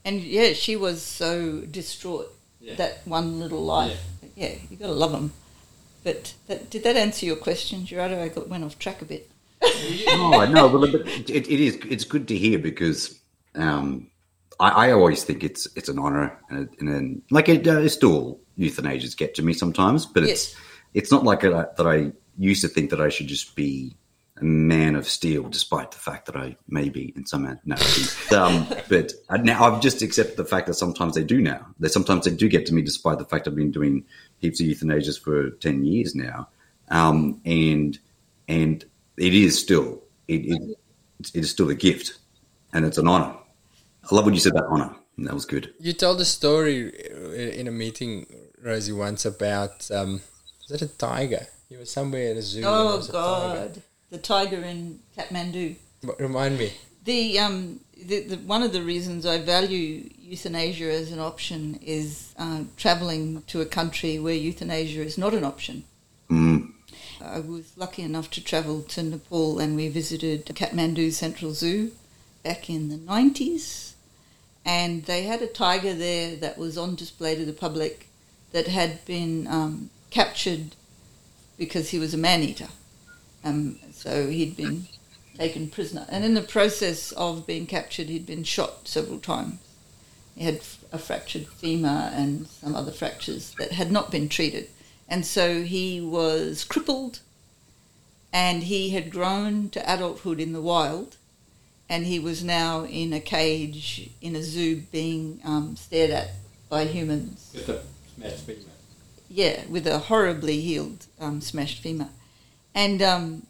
and yeah, she was so distraught. Yeah. That one little life. Yeah, you got to love them. But that, did that answer your question, Gerardo? I got went off track a bit. *laughs* oh no, but, but it, it is. It's good to hear because um, I, I always think it's it's an honor, and, and then like it, uh, still euthanasias get to me sometimes, but it's it's not like a, that I used to think that I should just be a man of steel, despite the fact that I may be in some no. um, but now I've just accepted the fact that sometimes they do now. That sometimes they do get to me, despite the fact I've been doing heaps of euthanasias for ten years now, um, and and it is still it, it, it is still a gift, and it's an honor. I love what you said about honor. That was good. You told a story in a meeting, Rosie, once about um, was it a tiger? You were somewhere at a zoo. Oh God, the tiger in Kathmandu. Remind me. The um, the, the, one of the reasons I value euthanasia as an option is uh, traveling to a country where euthanasia is not an option. Mm. I was lucky enough to travel to Nepal and we visited Kathmandu Central Zoo back in the 90s. And they had a tiger there that was on display to the public that had been um, captured because he was a man eater. Um, so he'd been taken prisoner. And in the process of being captured, he'd been shot several times. He had a fractured femur and some other fractures that had not been treated. And so he was crippled and he had grown to adulthood in the wild and he was now in a cage in a zoo being um, stared at by humans. With a smashed femur. Yeah, with a horribly healed um, smashed femur. And um,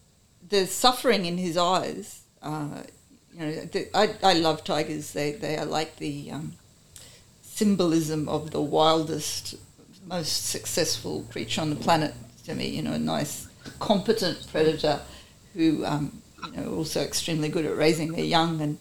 the suffering in his eyes, uh, you know, the, I, I love tigers. They, they are like the um, symbolism of the wildest, most successful creature on the planet to me. You know, a nice, competent predator who, um, you know, also extremely good at raising their young. And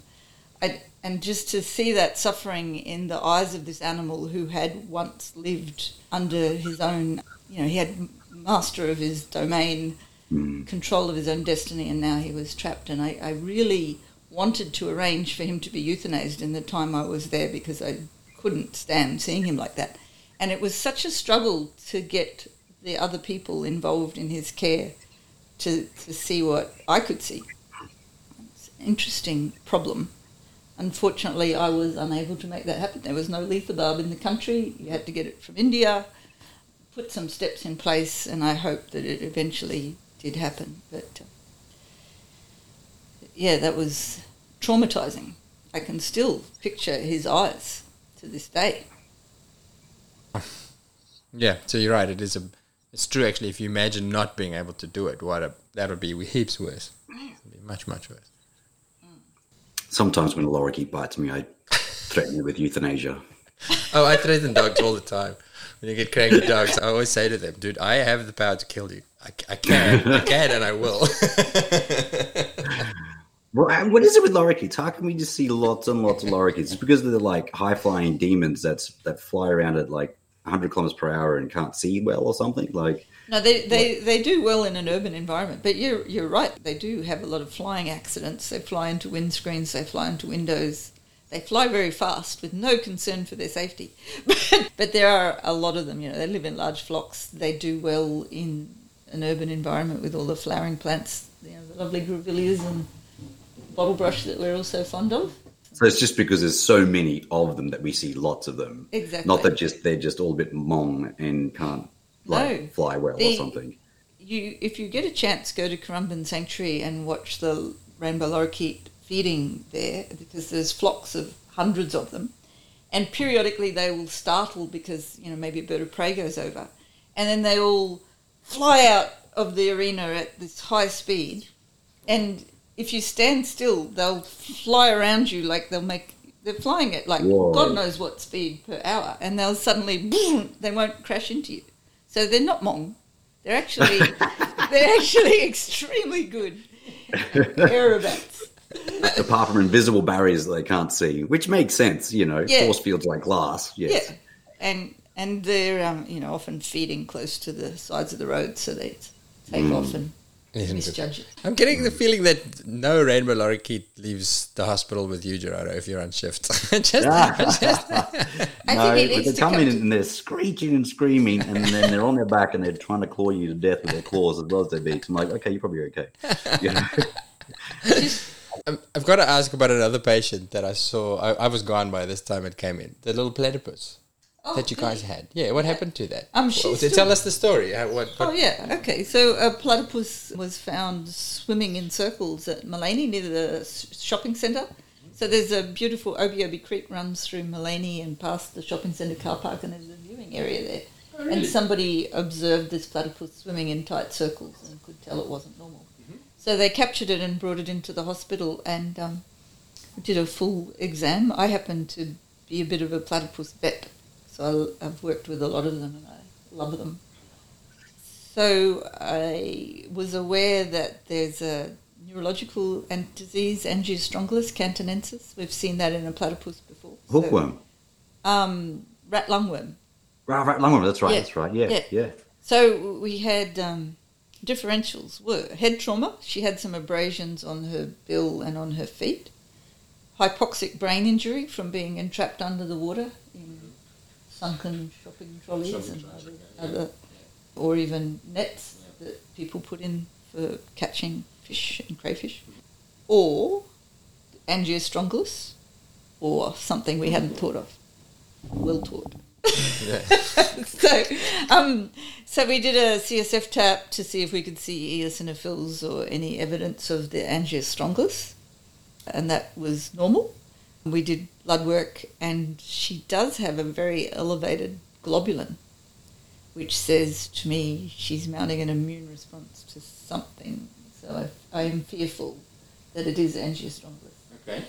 I, and just to see that suffering in the eyes of this animal who had once lived under his own, you know, he had master of his domain, Mm. control of his own destiny, and now he was trapped. And I, I really wanted to arrange for him to be euthanized in the time I was there because I couldn't stand seeing him like that. And it was such a struggle to get the other people involved in his care to, to see what I could see. It's an interesting problem. Unfortunately, I was unable to make that happen. There was no lethabarb in the country. You had to get it from India. Put some steps in place, and I hope that it eventually did happen. But uh, yeah, that was traumatizing. I can still picture his eyes to this day. *laughs* Yeah, so you're right. It is a. It's true actually. If you imagine not being able to do it, what a that would be heaps worse. It'd be much much worse. Sometimes when a lorikeet bites me, I threaten it with euthanasia. *laughs* Oh, I threaten dogs all the time. When you get cranky dogs, I always say to them, "Dude, I have the power to kill you. I, I can, I *laughs* can, and I will." *laughs* Well, what is it with lorikeets? How can we just see lots and lots of lorikeets? It's because they're like high flying demons that's that fly around at like 100 kilometers per hour and can't see well or something. Like, No, they, they, they do well in an urban environment, but you're you're right. They do have a lot of flying accidents. They fly into windscreens. They fly into windows. They fly very fast with no concern for their safety. *laughs* But, but there are a lot of them. You know, they live in large flocks. They do well in an urban environment with all the flowering plants. You know, the lovely grevilleas and bottlebrush that we're all so fond of. so it's just because there's so many of them that we see lots of them. Exactly. Not that just they're just all a bit mong and can't like No. fly well or something. you if you get a chance, go to Currumbin Sanctuary and watch the rainbow lorikeet feeding there because there's flocks of hundreds of them, and periodically they will startle because you know maybe a bird of prey goes over, and then they all fly out of the arena at this high speed, and if you stand still, they'll fly around you like they'll make. They're flying at like Whoa. God knows what speed per hour, and they'll suddenly boom, they won't crash into you. So they're not mong. They're actually *laughs* they're actually extremely good aerobats. Apart from invisible barriers that they can't see, which makes sense, you know, Yeah. force fields like glass. Yes. Yeah, and and they're um, you know often feeding close to the sides of the road, so they take off and Isn't misjudge it. I'm getting the feeling that no rainbow lorikeet leaves the hospital with you, Gerardo, if you're on shift. *laughs* just, just *laughs* I no, think it but needs they to come come in to- and they're screeching and screaming, and then they're on their back and they're trying to claw you to death with their claws as well as their beaks. I'm like, okay, you're probably okay. *laughs* You know? Um, I've got to ask about another patient that I saw. I, I was gone by this time it came in. The little platypus. Oh, that you guys had. Yeah, what happened to that? Um, Well, she's to tell us the story. How, what, what, Oh yeah, okay. So a platypus was found swimming in circles at Maleny near the shopping centre. So there's a beautiful Obi Obi Creek runs through Maleny and past the shopping centre car park, and there's a viewing area there. Oh, And somebody observed this platypus swimming in tight circles and could tell it wasn't normal. Mm-hmm. So they captured it and brought it into the hospital and um, did a full exam. I happen to be a bit of a platypus vet, so I've worked with a lot of them and I love them. So I was aware that there's a neurological and disease, Angiostrongylus cantonensis. We've seen that in a platypus before. So, Hookworm. um, rat lungworm. Right, right, lungworm. That's right. Yeah, That's right. Yeah, yeah. yeah. So we had um, differentials were head trauma. She had some abrasions on her bill and on her feet. Hypoxic brain injury from being entrapped under the water in sunken shopping trolleys Shopping and trolleys, other, yeah. other, or even nets that people put in for catching fish and crayfish, or angiostrongylus, or something we hadn't thought of. Well taught. yeah. *laughs* so, um, so we did a CSF tap to see if we could see eosinophils or any evidence of the angiostrongylus, and that was normal. We did blood work, and she does have a very elevated globulin, which says to me she's mounting an immune response to something. So I, I am fearful that it is angiostrongylus. Okay.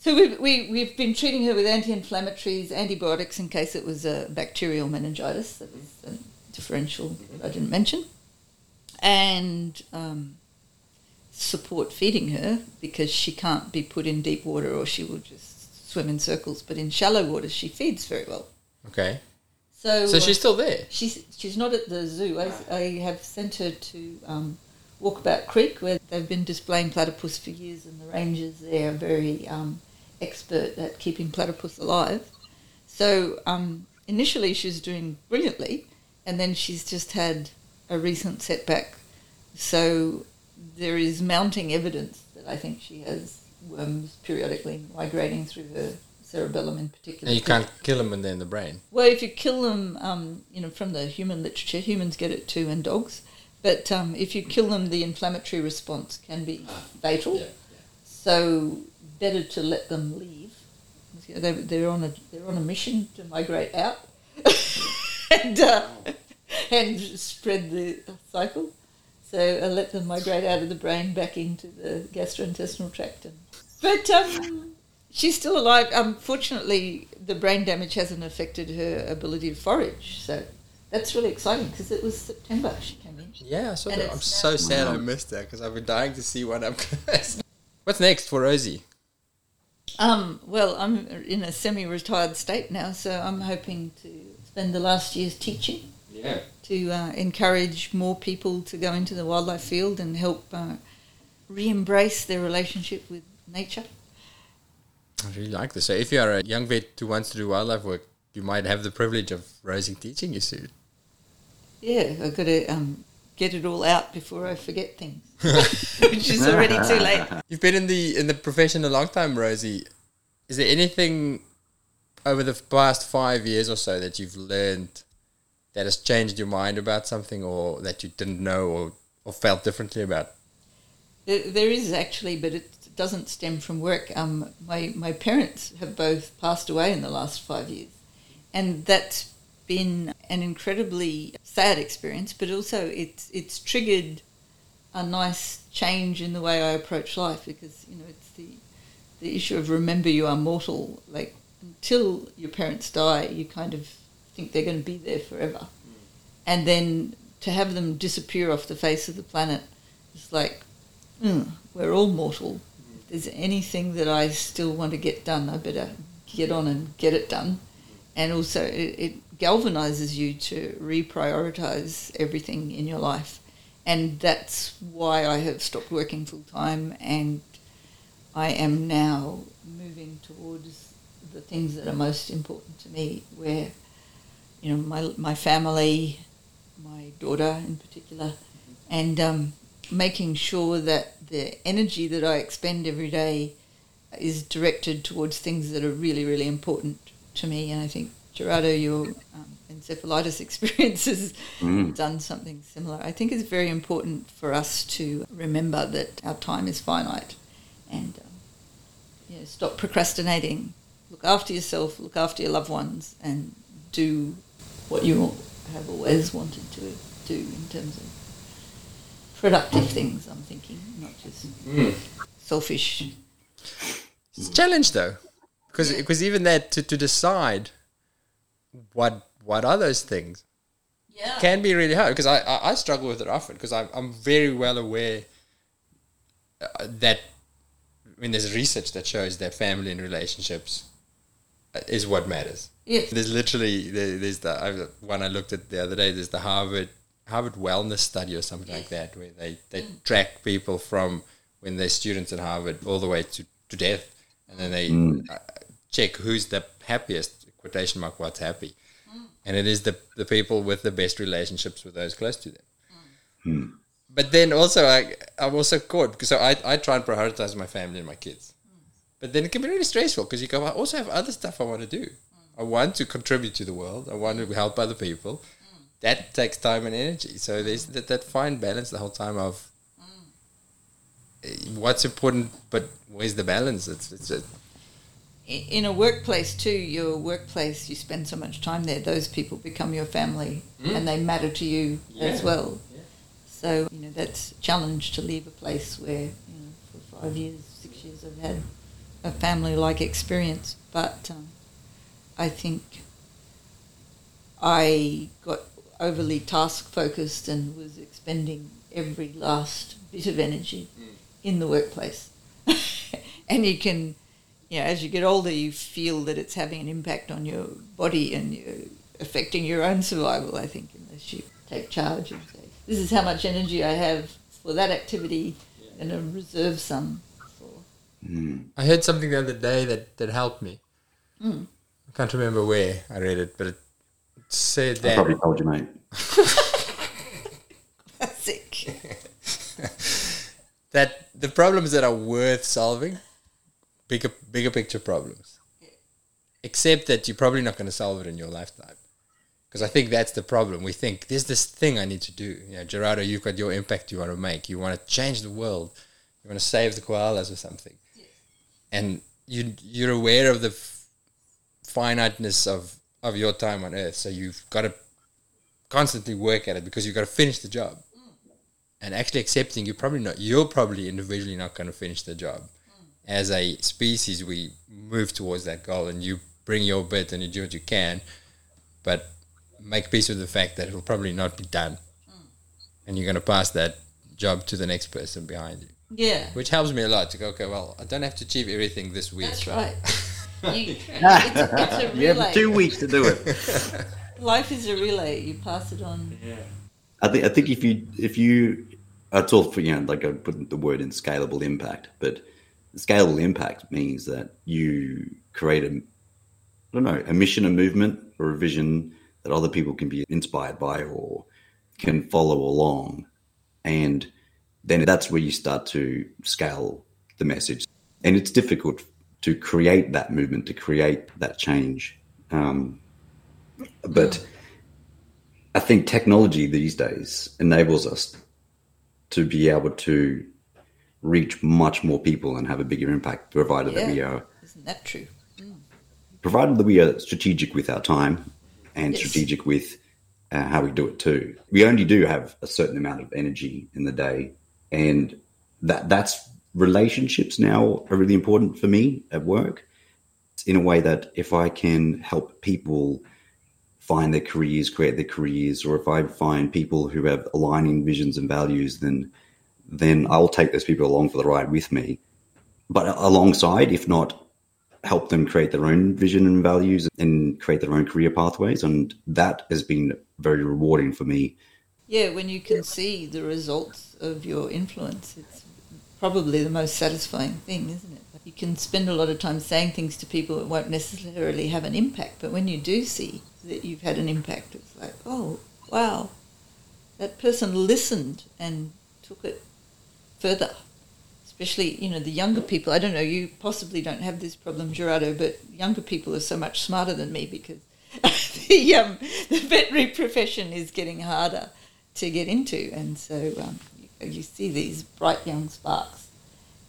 So we've, we, we've been treating her with anti-inflammatories, antibiotics in case it was a bacterial meningitis, that was a differential that I didn't mention, and um, support feeding her because she can't be put in deep water or she will just swim in circles. But in shallow water, she feeds very well. Okay. So, So uh, she's still there. She's she's not at the zoo. I, I have sent her to um, Walkabout Creek where they've been displaying platypus for years, and the rangers there are very um, expert at keeping platypus alive. So um, initially she's doing brilliantly, and then she's just had a recent setback. So there is mounting evidence that I think she has worms periodically migrating through her cerebellum in particular. And you can't kill them when they're in the brain. Well, if you kill them, um, you know, from the human literature, humans get it too, and dogs. But um, if you kill them, the inflammatory response can be fatal. So better to let them leave. They, they're on a they're on a mission to migrate out *laughs* and uh, and spread the cycle. So uh, let them migrate out of the brain back into the gastrointestinal tract. And, but um, she's still alive. Unfortunately, the brain damage hasn't affected her ability to forage. So that's really exciting because it was September she came in. Yeah, I saw And that. I'm it's- so sad I missed that because I've been dying to see one up *laughs* close. What's next for Rosie? Um, well, I'm in a semi-retired state now, so I'm hoping to spend the last years teaching Yeah. To uh, encourage more people to go into the wildlife field and help uh, re-embrace their relationship with nature. I really like this. So if you are a young vet who wants to do wildlife work, you might have the privilege of Rosie teaching you soon. Yeah, I've got to um, get it all out before I forget things, *laughs* which is already too late. You've been in the in the profession a long time, Rosie. Is there anything over the past five years or so that you've learned that has changed your mind about something, or that you didn't know, or, or felt differently about? There, is actually, but it doesn't stem from work. Um, my my parents have both passed away in the last five years, and that's been an incredibly sad experience. But also, it's it's triggered a nice change in the way I approach life because you know it's the the issue of remember you are mortal. Like until your parents die, you kind of think they're going to be there forever, and then to have them disappear off the face of the planet is like mm, we're all mortal. If there's anything that I still want to get done, I better get on and get it done. And also, it, it galvanizes you to reprioritize everything in your life. And that's why I have stopped working full time and I am now moving towards the things that are most important to me, where, you know, my, my family, my daughter in particular, and um, making sure that the energy that I expend every day is directed towards things that are really, really important to me. And I think Gerardo, your um, encephalitis *laughs* experience has Mm. done something similar. I think it's very important for us to remember that our time is finite and um, you know, stop procrastinating. Look after yourself, look after your loved ones, and do what you have always wanted to do in terms of productive things, I'm thinking, not just selfish. It's a challenge though, because because even that to, to decide what what are those things Yeah. can be really hard because I, I I struggle with it often because I'm I'm very well aware uh, that I mean there's research that shows that family and relationships uh, is what matters. Yes. There's literally there, there's the I, one I looked at the other day. There's the Harvard Harvard Wellness Study or something like that, where they they mm. track people from when they're students at Harvard all the way to, to death, and then they mm. uh, check who's the happiest quotation mark what's happy, mm. and it is the the people with the best relationships with those close to them. Hmm. But then also I I'm also caught because so I I try and prioritize my family and my kids. But then it can be really stressful because you go, I also have other stuff I want to do. I want to contribute to the world. I want to help other people. That takes time and energy. So there's that, that fine balance the whole time of eh, what's important, but where's the balance? It's, it's a, In a workplace too, your workplace, you spend so much time there. Those people become your family, and they matter to you as Yeah. well. So you know that's a challenge to leave a place where you know for five years, six years, I've had a family-like experience. But um, I think I got overly task-focused and was expending every last bit of energy mm. in the workplace. *laughs* and you can, you know, as you get older, you feel that it's having an impact on your body and you affecting your own survival. I think unless you take charge and say, "This is how much energy I have for that activity," and a reserve some for. Hmm. I heard something the other day that, that helped me. I can't remember where I read it, but it said that. I probably told you, mate. *laughs* Classic. *laughs* that the problems that are worth solving, bigger bigger picture problems, except that you're probably not going to solve it in your lifetime. Because I think that's the problem. We think there's this thing I need to do. You know, Gerardo, you've got your impact you want to make. You want to change the world. You want to save the koalas or something. And you you're aware of the f- finiteness of of your time on Earth. So you've got to constantly work at it because you've got to finish the job. And actually accepting you're probably not you're probably individually not going to finish the job. As a species we move towards that goal and you bring your bit and you do what you can but make peace with the fact that it will probably not be done. And you're going to pass that job to the next person behind you. Yeah, which helps me a lot to go okay well i don't have to achieve everything this week. That's right. *laughs* You, *laughs* it's, a, it's a You have two weeks to do it. *laughs* Life is a relay. You pass it on. I think I think if you if you it's all for you know like I put the word in scalable impact, but scalable impact means that you create a I don't know a mission, a movement, or a vision that other people can be inspired by or can follow along, and then that's where you start to scale the message. And it's difficult to create that movement, to create that change. Um, but I think technology these days enables us to be able to reach much more people and have a bigger impact, provided that we are Isn't that true? provided that we are strategic with our time and Yes. strategic with uh, how we do it too. We only do have a certain amount of energy in the day, and that that's relationships now are really important for me at work. In a way that if I can help people find their careers, create their careers, or if I find people who have aligning visions and values, then then I'll take those people along for the ride with me. But alongside, if not help them create their own vision and values and create their own career pathways. And that has been very rewarding for me. Yeah, when you can see the results of your influence, it's probably the most satisfying thing, isn't it? You can spend a lot of time saying things to people that won't necessarily have an impact, but when you do see that you've had an impact, it's like, oh, wow, that person listened and took it further. Especially, you know, the younger people. I don't know, you possibly don't have this problem, Gerardo, but younger people are so much smarter than me because *laughs* the um, the veterinary profession is getting harder to get into, and so um, you, you see these bright young sparks,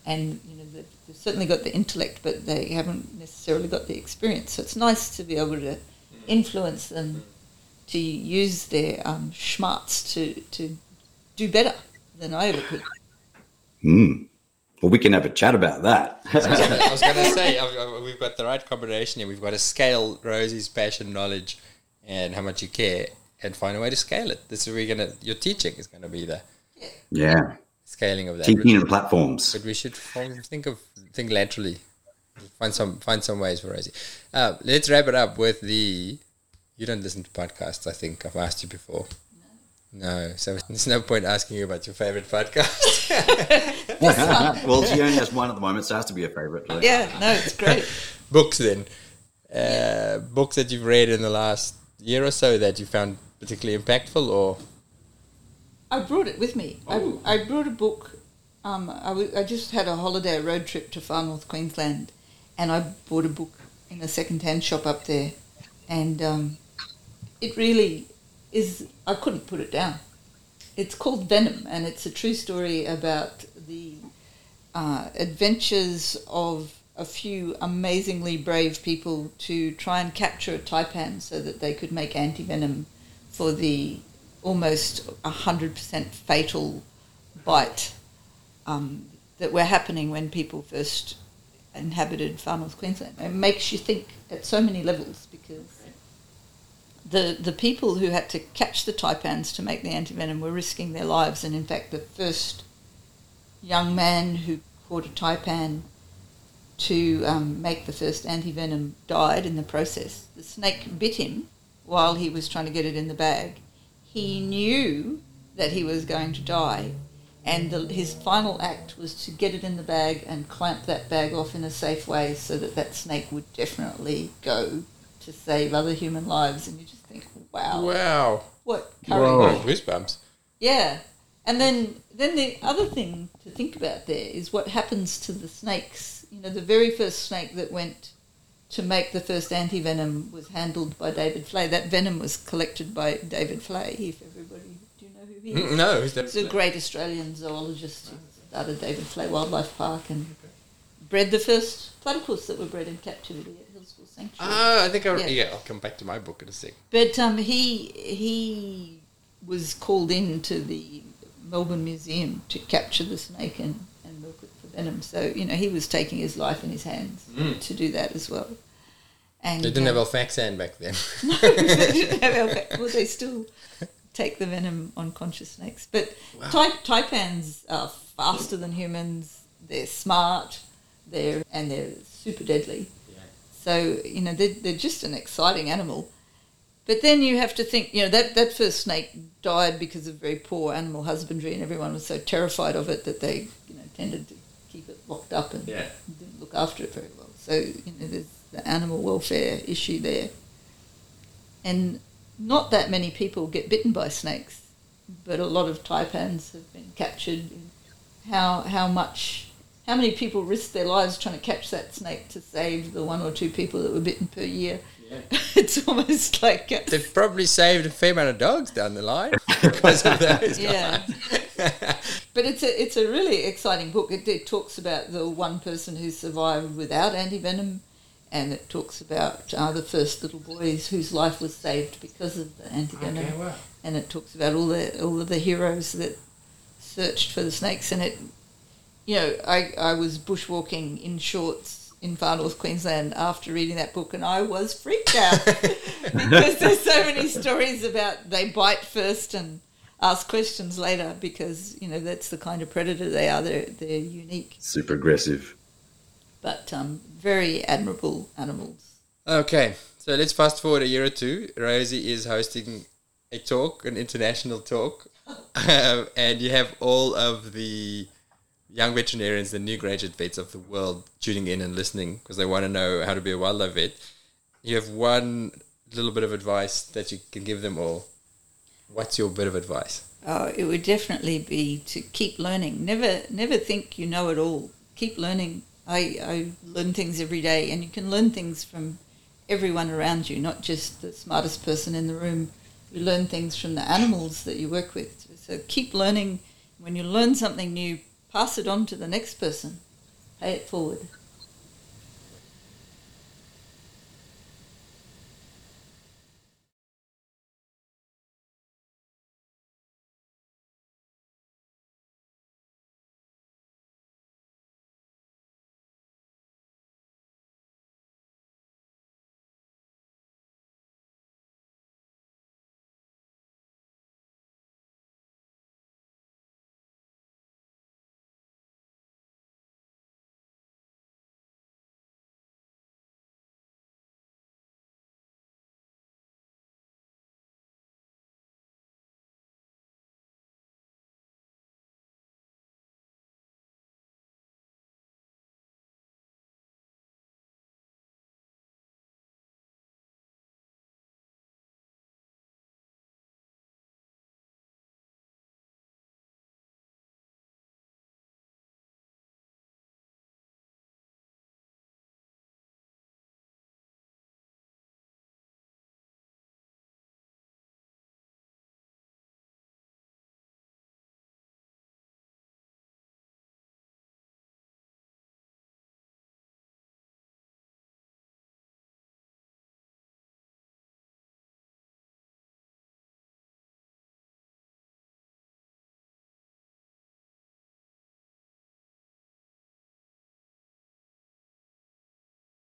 and you know they've, they've certainly got the intellect, but they haven't necessarily got the experience. So it's nice to be able to influence them to use their um, schmarts to to do better than I ever could. Hmm. Well, we can have a chat about that. *laughs* I was going to say I've- I've- we've got the right combination here. We've got to scale Rosie's passion, knowledge, and how much you care, and find a way to scale it. This is where you're gonna. Your teaching is going to be the yeah. scaling of that. Teaching and platforms. But we should think of think laterally. Find some find some ways for Rosie. Uh, let's wrap it up with the. You don't listen to podcasts. I think I've asked you before. No, so there's no point asking you about your favorite podcast. *laughs* well, she only has one at the moment, so it has to be a favourite. so- Yeah, no, it's great. *laughs* books then, uh, books that you've read in the last year or so that you found particularly impactful, or I brought it with me. Oh. I, I brought a book. Um, I, w- I just had a holiday road trip to far north Queensland, and I bought a book in a second-hand shop up there, and um, it really is. I couldn't put it down. It's called Venom, and it's a true story about the uh, adventures of a few amazingly brave people to try and capture a taipan so that they could make anti-venom for the almost 100% fatal bite um, that were happening when people first inhabited far north Queensland. It makes you think at so many levels because the the people who had to catch the taipans to make the antivenom were risking their lives, and in fact, the first young man who caught a taipan to um, make the first antivenom died in the process. The snake bit him while he was trying to get it in the bag. He knew that he was going to die, and the, his final act was to get it in the bag and clamp that bag off in a safe way so that that snake would definitely go to save other human lives. And you just think, wow, wow, what Whoa. courage! goosebumps. Yeah, and then then the other thing to think about there is what happens to the snakes. You know, the very first snake that went to make the first anti venom was handled by David Fleay. That venom was collected by David Fleay. If everybody, do you know who he is? No? He's a great Australian zoologist who started David Fleay Wildlife Park and bred the first platypus that were bred in captivity at Healesville Sanctuary. Ah, I think I, Yeah. yeah. I'll come back to my book in a sec. But um, he he was called in to the Melbourne Museum to capture the snake and, and milk it for venom. So you know he was taking his life in his hands Mm. to do that as well. And They didn't have uh, Alfaxan back then. *laughs* no, they didn't have *laughs* alpha- well, they still take the venom on conscious snakes. But Wow. tai- taipans are faster than humans. They're smart. They're and they're super deadly. Yeah. So you know they're, they're just an exciting animal. But then you have to think, you know, that, that first snake died because of very poor animal husbandry, and everyone was so terrified of it that they, you know, tended to keep it locked up and Yeah. didn't look after it very well. So you know, there's the animal welfare issue there, and not that many people get bitten by snakes, but a lot of taipans have been captured. How how much? How many people risk their lives trying to catch that snake to save the one or two people that were bitten per year? *laughs* it's almost like uh, They've probably saved a fair amount of dogs down the line *laughs* because of those. Yeah. *laughs* But it's a it's a really exciting book. It, it talks about the one person who survived without antivenom, and it talks about uh, the first little boys whose life was saved because of the antivenom, Okay, wow. and it talks about all the all of the heroes that searched for the snakes. And it, you know, I I was bushwalking in shorts in far north Queensland after reading that book, and I was freaked out *laughs* because there's so many stories about they bite first and ask questions later because you know that's the kind of predator they are. They're they're unique, Super aggressive. but um, very admirable animals. Okay, so let's fast forward a year or two. Rosie is hosting a talk, an international talk, *laughs* um, and you have all of the young veterinarians, the new graduate vets of the world tuning in and listening because they want to know how to be a wildlife vet, you have one little bit of advice that you can give them all. What's your bit of advice? Oh, it would definitely be to keep learning. Never, never think you know it all. Keep learning. I, I learn things every day, and you can learn things from everyone around you, not just the smartest person in the room. You learn things from the animals that you work with. So keep learning. When you learn something new, pass it on to the next person. Pay it forward.